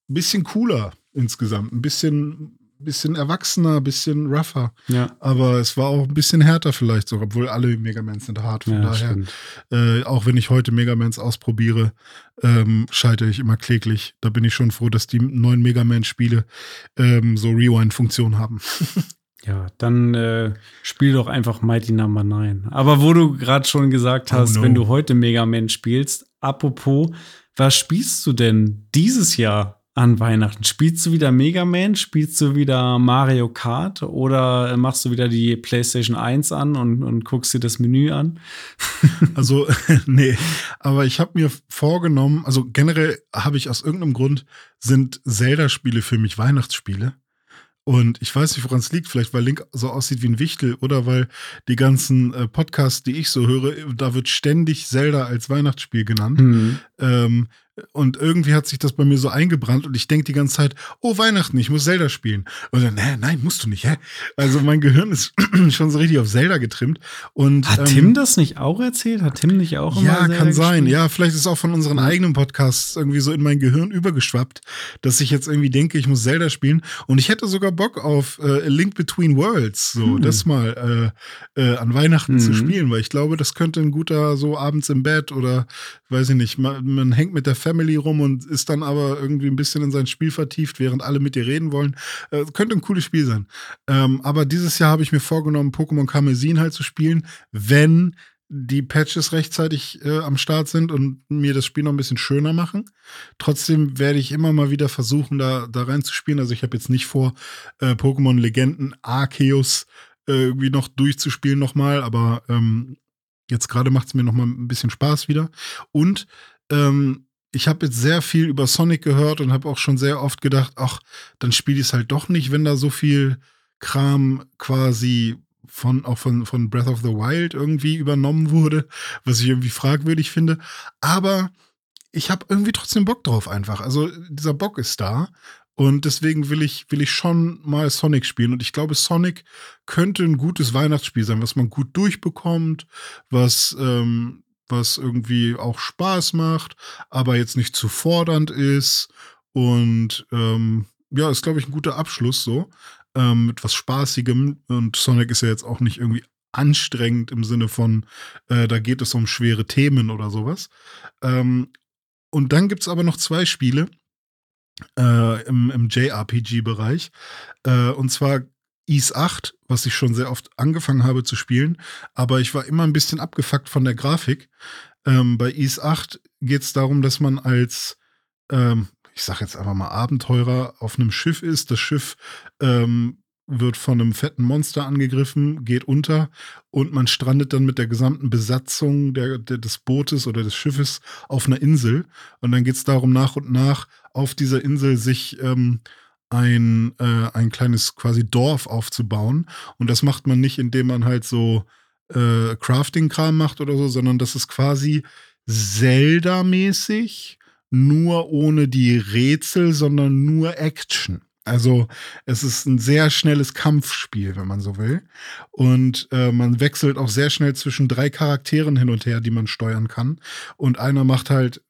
Speaker 1: ein bisschen cooler insgesamt. Ein bisschen bisschen erwachsener, bisschen rougher.
Speaker 2: Ja.
Speaker 1: Aber es war auch ein bisschen härter vielleicht sogar, obwohl alle Megamans sind hart. Von ja, daher, äh, auch wenn ich heute Megamans ausprobiere, ähm, scheitere ich immer kläglich. Da bin ich schon froh, dass die neuen Megaman-Spiele ähm, so Rewind-Funktion haben.
Speaker 2: Ja, dann äh, spiel doch einfach Mighty Number no. 9. Aber wo du gerade schon gesagt hast, oh no. wenn du heute Mega Man spielst, apropos, was spielst du denn dieses Jahr an Weihnachten? Spielst du wieder Mega Man? Spielst du wieder Mario Kart? Oder machst du wieder die PlayStation 1 an und, und guckst dir das Menü an?
Speaker 1: also, nee. Aber ich habe mir vorgenommen, also generell habe ich aus irgendeinem Grund, sind Zelda-Spiele für mich Weihnachtsspiele. Und ich weiß nicht, woran es liegt. Vielleicht, weil Link so aussieht wie ein Wichtel oder weil die ganzen äh, Podcasts, die ich so höre, da wird ständig Zelda als Weihnachtsspiel genannt. Mhm. Ähm, und irgendwie hat sich das bei mir so eingebrannt und ich denke die ganze Zeit, oh Weihnachten, ich muss Zelda spielen. Und dann, nee, nein, musst du nicht, hä? Also mein Gehirn ist schon so richtig auf Zelda getrimmt. Und,
Speaker 2: Hat ähm, Tim das nicht auch erzählt? Hat Tim nicht auch
Speaker 1: immer Ja, Zelda kann sein. Ja, vielleicht ist es auch von unseren eigenen Podcasts irgendwie so in mein Gehirn übergeschwappt, dass ich jetzt irgendwie denke, ich muss Zelda spielen. Und ich hätte sogar Bock auf äh, Link Between Worlds, so hm. das mal äh, äh, an Weihnachten hm. zu spielen, weil ich glaube, das könnte ein guter so abends im Bett oder weiß ich nicht, man, man hängt mit der Family rum und ist dann aber irgendwie ein bisschen in sein Spiel vertieft, während alle mit dir reden wollen. Äh, könnte ein cooles Spiel sein. Ähm, aber dieses Jahr habe ich mir vorgenommen, Pokémon Karmesin halt zu spielen, wenn die Patches rechtzeitig äh, am Start sind und mir das Spiel noch ein bisschen schöner machen. Trotzdem werde ich immer mal wieder versuchen, da, da reinzuspielen. Also ich habe jetzt nicht vor, äh, Pokémon Legenden Arceus äh, irgendwie noch durchzuspielen nochmal, aber ähm, Jetzt gerade macht es mir noch mal ein bisschen Spaß wieder. Und ähm, ich habe jetzt sehr viel über Sonic gehört und habe auch schon sehr oft gedacht, ach, dann spiele ich es halt doch nicht, wenn da so viel Kram quasi von auch von, von Breath of the Wild irgendwie übernommen wurde, was ich irgendwie fragwürdig finde. Aber ich habe irgendwie trotzdem Bock drauf einfach. Also dieser Bock ist da und deswegen will ich, will ich schon mal Sonic spielen. Und ich glaube, Sonic könnte ein gutes Weihnachtsspiel sein, was man gut durchbekommt, was, ähm, was irgendwie auch Spaß macht, aber jetzt nicht zu fordernd ist. Und ähm, ja, ist, glaube ich, ein guter Abschluss so. Ähm, mit was Spaßigem. Und Sonic ist ja jetzt auch nicht irgendwie anstrengend im Sinne von, äh, da geht es um schwere Themen oder sowas. Ähm, und dann gibt es aber noch zwei Spiele, äh, im, im JRPG-Bereich. Äh, und zwar Ease 8, was ich schon sehr oft angefangen habe zu spielen, aber ich war immer ein bisschen abgefuckt von der Grafik. Ähm, bei Ease 8 geht es darum, dass man als, ähm, ich sag jetzt einfach mal Abenteurer auf einem Schiff ist. Das Schiff ähm, wird von einem fetten Monster angegriffen, geht unter und man strandet dann mit der gesamten Besatzung der, der des Bootes oder des Schiffes auf einer Insel. Und dann geht es darum, nach und nach auf dieser Insel sich ähm, ein, äh, ein kleines quasi Dorf aufzubauen. Und das macht man nicht, indem man halt so äh, Crafting-Kram macht oder so, sondern das ist quasi Zelda-mäßig, nur ohne die Rätsel, sondern nur Action. Also es ist ein sehr schnelles Kampfspiel, wenn man so will. Und äh, man wechselt auch sehr schnell zwischen drei Charakteren hin und her, die man steuern kann. Und einer macht halt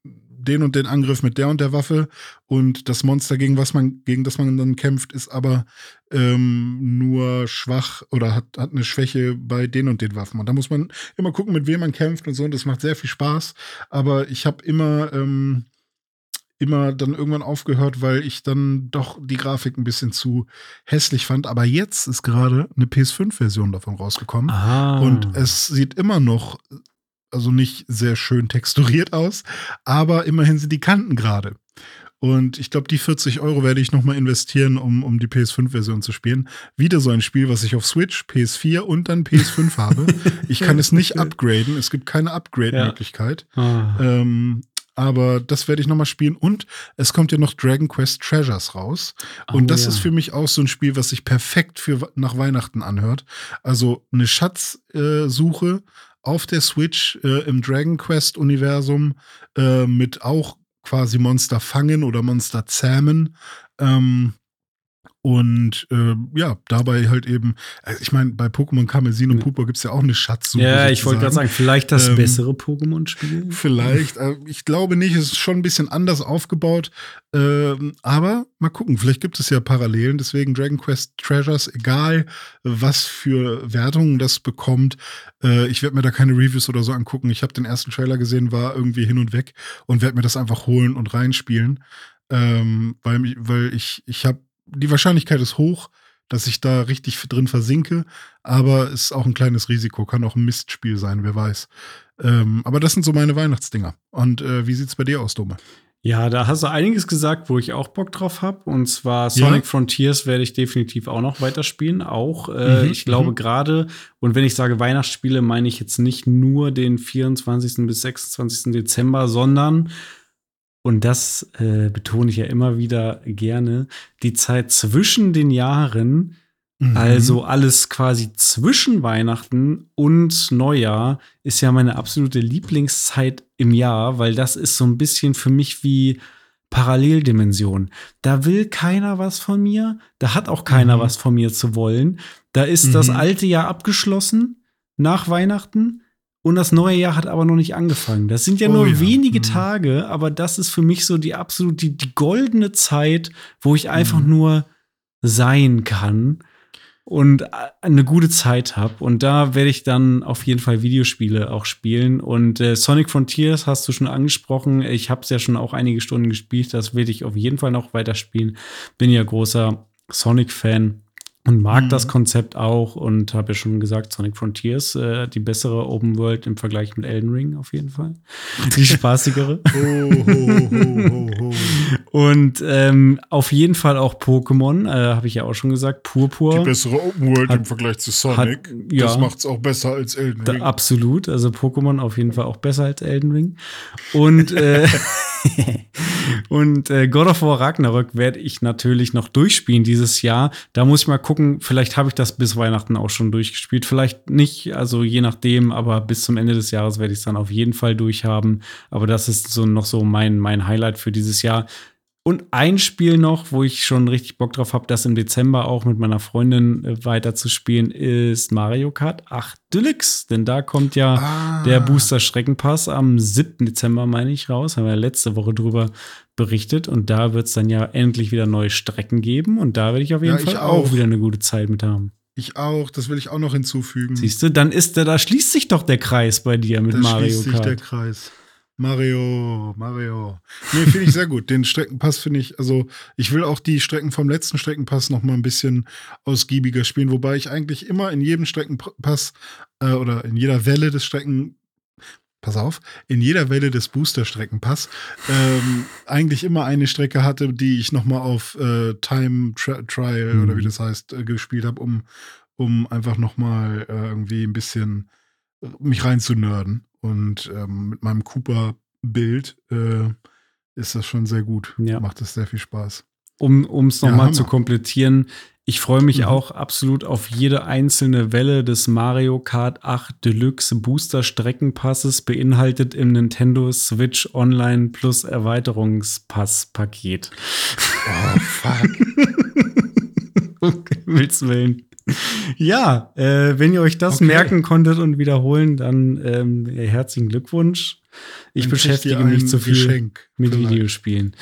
Speaker 1: den und den Angriff mit der und der Waffe und das Monster, gegen was man, gegen das man dann kämpft, ist aber ähm, nur schwach oder hat, hat eine Schwäche bei den und den Waffen. Und da muss man immer gucken, mit wem man kämpft und so. Und das macht sehr viel Spaß. Aber ich habe immer ähm, immer dann irgendwann aufgehört, weil ich dann doch die Grafik ein bisschen zu hässlich fand. Aber jetzt ist gerade eine PS5-Version davon rausgekommen. Ah. Und es sieht immer noch, also nicht sehr schön texturiert aus, aber immerhin sind die Kanten gerade. Und ich glaube, die 40 Euro werde ich nochmal investieren, um, um die PS5-Version zu spielen. Wieder so ein Spiel, was ich auf Switch, PS4 und dann PS5 habe. Ich kann es nicht upgraden. Es gibt keine Upgrade-Möglichkeit. Ja. Ah. Ähm, aber das werde ich nochmal spielen. Und es kommt ja noch Dragon Quest Treasures raus. Und oh, das ja. ist für mich auch so ein Spiel, was sich perfekt für nach Weihnachten anhört. Also eine Schatzsuche äh, auf der Switch äh, im Dragon Quest Universum äh, mit auch quasi Monster fangen oder Monster zähmen. Ähm, und äh, ja, dabei halt eben, also ich meine, bei Pokémon Karmesin und Purpur gibt es ja auch eine Schatzsuche.
Speaker 2: Ja, sozusagen. ich wollte gerade sagen, vielleicht das ähm, bessere Pokémon-Spiel.
Speaker 1: Vielleicht. Äh, ich glaube nicht, es ist schon ein bisschen anders aufgebaut. Ähm, aber mal gucken, vielleicht gibt es ja Parallelen. Deswegen Dragon Quest Treasures, egal was für Wertungen das bekommt, äh, ich werde mir da keine Reviews oder so angucken. Ich habe den ersten Trailer gesehen, war irgendwie hin und weg und werde mir das einfach holen und reinspielen. Ähm, weil, weil ich, ich habe die Wahrscheinlichkeit ist hoch, dass ich da richtig drin versinke. Aber ist auch ein kleines Risiko, kann auch ein Mistspiel sein, wer weiß. Ähm, aber das sind so meine Weihnachtsdinger. Und äh, wie sieht's bei dir aus, Dome?
Speaker 2: Ja, da hast du einiges gesagt, wo ich auch Bock drauf habe. Und zwar Sonic ja. Frontiers werde ich definitiv auch noch weiterspielen. Auch, äh, mhm, ich glaube, mhm. gerade, und wenn ich sage Weihnachtsspiele, meine ich jetzt nicht nur den 24. bis 26. Dezember, sondern, und das äh, betone ich ja immer wieder gerne, die Zeit zwischen den Jahren, Mhm. Also alles quasi zwischen Weihnachten und Neujahr ist ja meine absolute Lieblingszeit im Jahr, weil das ist so ein bisschen für mich wie Paralleldimension. Da will keiner was von mir, da hat auch keiner mhm. was von mir zu wollen. Da ist mhm. das alte Jahr abgeschlossen nach Weihnachten und das neue Jahr hat aber noch nicht angefangen. Das sind ja oh, nur ja. wenige mhm. Tage, aber das ist für mich so die absolut die, die goldene Zeit, wo ich einfach mhm. nur sein kann und eine gute Zeit habe. Und da werde ich dann auf jeden Fall Videospiele auch spielen. Und äh, Sonic Frontiers hast du schon angesprochen. Ich habe es ja schon auch einige Stunden gespielt. Das werde ich auf jeden Fall noch weiterspielen. Bin ja großer Sonic-Fan und mag mhm. das Konzept auch und habe ja schon gesagt, Sonic Frontiers, äh, die bessere Open World im Vergleich mit Elden Ring auf jeden Fall. Die spaßigere. ho, ho, ho, und ähm, auf jeden Fall auch Pokémon, äh, habe ich ja auch schon gesagt, Purpur.
Speaker 1: Die bessere Open World hat, im Vergleich zu Sonic. Hat, ja, das macht es auch besser als Elden Ring.
Speaker 2: Da, absolut, also Pokémon auf jeden Fall auch besser als Elden Ring. Und äh, und äh, God of War Ragnarök werde ich natürlich noch durchspielen dieses Jahr. Da muss ich mal gucken, vielleicht habe ich das bis Weihnachten auch schon durchgespielt. Vielleicht nicht, also je nachdem, aber bis zum Ende des Jahres werde ich es dann auf jeden Fall durchhaben. Aber das ist so noch so mein, mein Highlight für dieses Jahr. Und ein Spiel noch, wo ich schon richtig Bock drauf habe, das im Dezember auch mit meiner Freundin äh, weiter zu spielen, ist Mario Kart 8 Deluxe. Denn da kommt ja ah. der Booster Streckenpass am 7. Dezember, meine ich, raus. Haben wir ja letzte Woche drüber berichtet. Und da wird es dann ja endlich wieder neue Strecken geben. Und da werde ich auf jeden ja, Fall auch. auch wieder eine gute Zeit mit haben.
Speaker 1: Ich auch, das will ich auch noch hinzufügen.
Speaker 2: Siehst du, dann ist der, da schließt sich doch der Kreis bei dir mit da Mario Kart. Da schließt sich der
Speaker 1: Kreis. Mario, Mario. Nee, finde ich sehr gut. Den Streckenpass finde ich, also ich will auch die Strecken vom letzten Streckenpass noch mal ein bisschen ausgiebiger spielen, wobei ich eigentlich immer in jedem Streckenpass äh, oder in jeder Welle des Strecken pass auf, in jeder Welle des Booster-Streckenpass ähm, eigentlich immer eine Strecke hatte, die ich noch mal auf äh, Time Tri Trial mhm. oder wie mhm. das heißt äh, gespielt habe, um, um einfach noch mal äh, irgendwie ein bisschen mich rein zu nerden. Und ähm, mit meinem Cooper-Bild äh, ist das schon sehr gut. Ja. Macht es sehr viel Spaß.
Speaker 2: Um es nochmal ja, zu komplettieren, ich freue mich mhm. auch absolut auf jede einzelne Welle des Mario Kart 8 Deluxe Booster Streckenpasses, beinhaltet im Nintendo Switch Online Plus Erweiterungspass-Paket. Oh, fuck. okay, willst willen ja, äh, wenn ihr euch das okay. merken konntet und wiederholen, dann ähm, herzlichen Glückwunsch. Ich dann beschäftige mich zu viel Geschenk mit vielleicht. Videospielen.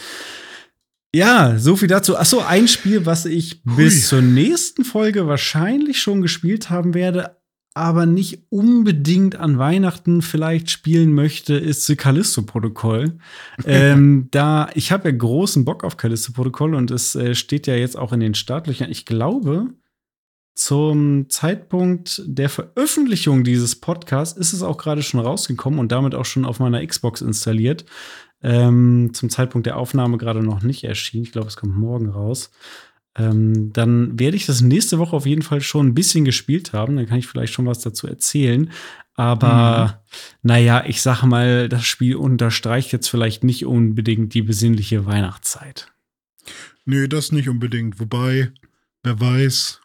Speaker 2: Ja, so viel dazu. Achso, ein Spiel, was ich Hui. bis zur nächsten Folge wahrscheinlich schon gespielt haben werde, aber nicht unbedingt an Weihnachten vielleicht spielen möchte, ist The Callisto-Protokoll. ähm, da, ich habe ja großen Bock auf Callisto-Protokoll und es äh, steht ja jetzt auch in den Startlöchern. Ich glaube, zum Zeitpunkt der Veröffentlichung dieses Podcasts ist es auch gerade schon rausgekommen und damit auch schon auf meiner Xbox installiert. Ähm, zum Zeitpunkt der Aufnahme gerade noch nicht erschienen. Ich glaube, es kommt morgen raus. Ähm, dann werde ich das nächste Woche auf jeden Fall schon ein bisschen gespielt haben. Dann kann ich vielleicht schon was dazu erzählen. Aber mhm. naja, ich sage mal, das Spiel unterstreicht jetzt vielleicht nicht unbedingt die besinnliche Weihnachtszeit.
Speaker 1: Nee, das nicht unbedingt. Wobei, wer weiß,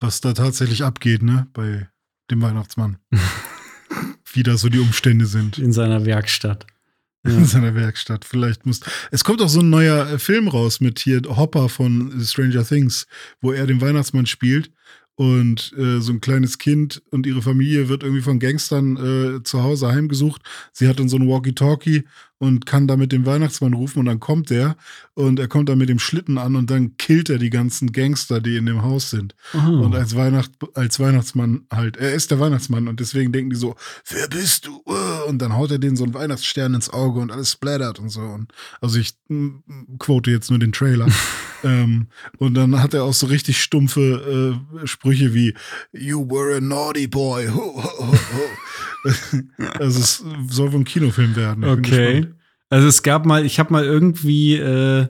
Speaker 1: was da tatsächlich abgeht, ne, bei dem Weihnachtsmann. Wie da so die Umstände sind.
Speaker 2: In seiner Werkstatt.
Speaker 1: Ja. In seiner Werkstatt. Vielleicht muss. Es kommt auch so ein neuer äh, Film raus mit hier Hopper von Stranger Things, wo er den Weihnachtsmann spielt. Und äh, so ein kleines Kind und ihre Familie wird irgendwie von Gangstern äh, zu Hause heimgesucht. Sie hat dann so ein Walkie-Talkie und kann damit den Weihnachtsmann rufen und dann kommt der und er kommt dann mit dem Schlitten an und dann killt er die ganzen Gangster, die in dem Haus sind.
Speaker 2: Oh.
Speaker 1: Und als, Weihnacht, als Weihnachtsmann halt, er ist der Weihnachtsmann und deswegen denken die so, wer bist du? Und dann haut er denen so einen Weihnachtsstern ins Auge und alles splattert und so. Und also ich quote jetzt nur den Trailer. ähm, und dann hat er auch so richtig stumpfe äh, Sprüche wie You were a naughty boy. Ho, ho, ho, ho. also es soll wohl ein Kinofilm werden.
Speaker 2: Okay. Also es gab mal, ich habe mal irgendwie äh,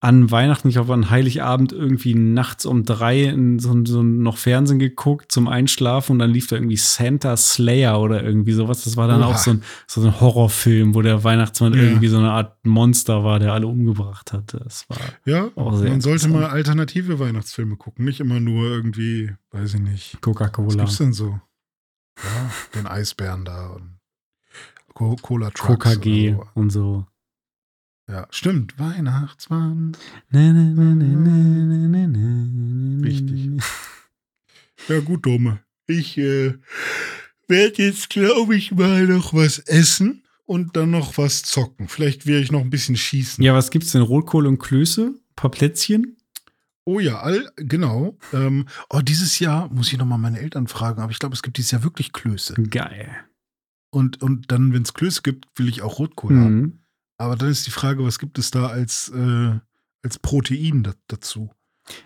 Speaker 2: an Weihnachten, ich glaube an Heiligabend, irgendwie nachts um drei in so, so noch Fernsehen geguckt zum Einschlafen und dann lief da irgendwie Santa Slayer oder irgendwie sowas. Das war dann
Speaker 1: Oha.
Speaker 2: auch so ein, so ein Horrorfilm, wo der Weihnachtsmann
Speaker 1: Ja.
Speaker 2: irgendwie so eine Art Monster war, der alle umgebracht hat. Das war
Speaker 1: Ja,
Speaker 2: Auch sehr
Speaker 1: man sollte mal alternative Weihnachtsfilme gucken, nicht immer nur irgendwie, weiß ich nicht. Was
Speaker 2: Coca-Cola.
Speaker 1: gibt's denn so? Ja, den Eisbären da und Co Cola Trucks.
Speaker 2: KKG
Speaker 1: oder
Speaker 2: und so.
Speaker 1: Ja, stimmt. Weihnachtsmann.
Speaker 2: Ne, ne, ne, ne, ne,
Speaker 1: Richtig. Ja, gut, Dome. Ich äh, werde jetzt, glaube ich, mal noch was essen und dann noch was zocken. Vielleicht werde ich noch ein bisschen schießen.
Speaker 2: Ja, was gibt's denn? Rotkohl und Klöße? Ein paar Plätzchen?
Speaker 1: Oh ja, all, genau. Ähm, oh, dieses Jahr muss ich noch mal meine Eltern fragen, aber ich glaube, es gibt dieses Jahr wirklich Klöße.
Speaker 2: Geil.
Speaker 1: Und, und dann, wenn es Klöße gibt, will ich auch Rotkohl haben.
Speaker 2: Mhm.
Speaker 1: Aber dann ist die Frage, was gibt es da als, äh, als Protein da, dazu?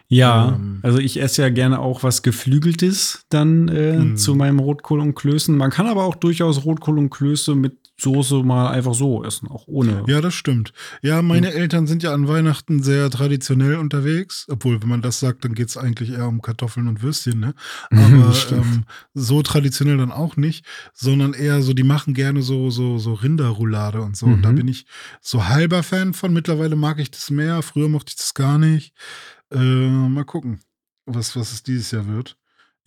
Speaker 2: Ja,
Speaker 1: Ähm.
Speaker 2: also ich esse ja gerne auch was Geflügeltes dann äh,
Speaker 1: Mhm.
Speaker 2: zu meinem Rotkohl und Klößen. Man kann aber auch durchaus Rotkohl und Klöße mit Soße mal einfach so essen, auch ohne.
Speaker 1: Ja, das stimmt. Ja, meine Eltern sind ja an Weihnachten sehr traditionell unterwegs. Obwohl, wenn man das sagt, dann geht es eigentlich eher um Kartoffeln und Würstchen, ne? Aber ähm, so traditionell dann auch nicht, sondern eher so, die machen gerne so, so, so Rinderroulade und so. Und da
Speaker 2: Mhm.
Speaker 1: bin ich so halber Fan von. Mittlerweile mag ich das mehr. Früher mochte ich das gar nicht. Äh, mal gucken, was, was es dieses Jahr wird.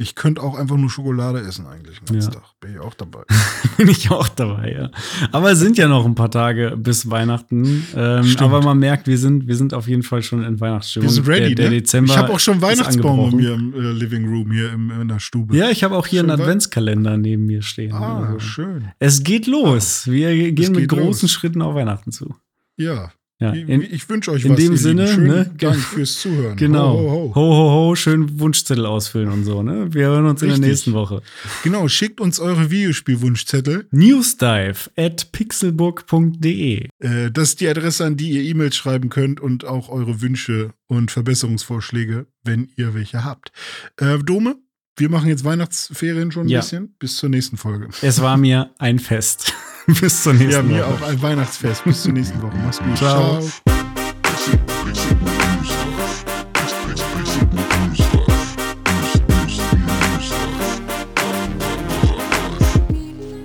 Speaker 1: Ich könnte auch einfach nur Schokolade essen eigentlich den ganzen
Speaker 2: Ja.
Speaker 1: Tag. Bin ich auch dabei.
Speaker 2: bin ich auch dabei, ja. Aber es sind ja noch ein paar Tage bis Weihnachten. Ähm, aber man merkt, wir sind, wir sind auf jeden Fall schon in Weihnachtsstimmung.
Speaker 1: Wir sind ready,
Speaker 2: der, der
Speaker 1: ne?
Speaker 2: Dezember
Speaker 1: ich habe auch schon Weihnachtsbaum bei mir im äh, Living Room hier im, in der Stube.
Speaker 2: Ja, ich habe auch hier
Speaker 1: Schon
Speaker 2: einen Adventskalender neben mir stehen.
Speaker 1: Ah,
Speaker 2: Also,
Speaker 1: schön.
Speaker 2: es geht los. Wir gehen mit großen
Speaker 1: los.
Speaker 2: Schritten auf Weihnachten zu.
Speaker 1: Ja.
Speaker 2: Ja,
Speaker 1: ich
Speaker 2: in,
Speaker 1: ich wünsche euch
Speaker 2: in
Speaker 1: was.
Speaker 2: dem
Speaker 1: ihr
Speaker 2: Sinne,
Speaker 1: Lieben. Schönen
Speaker 2: ne,
Speaker 1: Dank
Speaker 2: ge-
Speaker 1: fürs Zuhören.
Speaker 2: Genau.
Speaker 1: Ho,
Speaker 2: Ho,
Speaker 1: ho, ho.
Speaker 2: ho, ho, schön Wunschzettel ausfüllen und so, ne? Wir hören uns in
Speaker 1: Richtig.
Speaker 2: der nächsten Woche.
Speaker 1: Genau, schickt uns eure Videospielwunschzettel.
Speaker 2: Newsdive at pixelbook.de.
Speaker 1: Äh, das ist die Adresse, an die ihr E-Mails schreiben könnt und auch eure Wünsche und Verbesserungsvorschläge, wenn ihr welche habt. Äh, Dome, wir machen jetzt Weihnachtsferien schon ein
Speaker 2: Ja.
Speaker 1: bisschen. Bis zur nächsten Folge.
Speaker 2: Es war mir ein Fest. Bis zur nächsten
Speaker 1: Ja, mir
Speaker 2: Woche.
Speaker 1: auch ein Weihnachtsfest. Bis zur nächsten Woche. Mach's gut.
Speaker 2: Ciao.
Speaker 1: Ciao.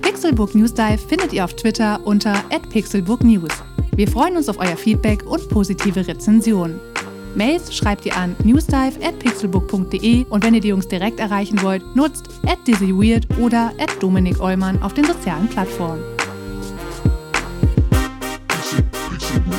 Speaker 3: Pixelbook News Dive findet ihr auf Twitter unter @pixelbooknews. Wir freuen uns auf euer Feedback und positive Rezensionen. Mails schreibt ihr an newsdive@pixelbook.de und wenn ihr die Jungs direkt erreichen wollt, nutzt @dizzyweird oder @dominik Eulmann auf den sozialen Plattformen. you.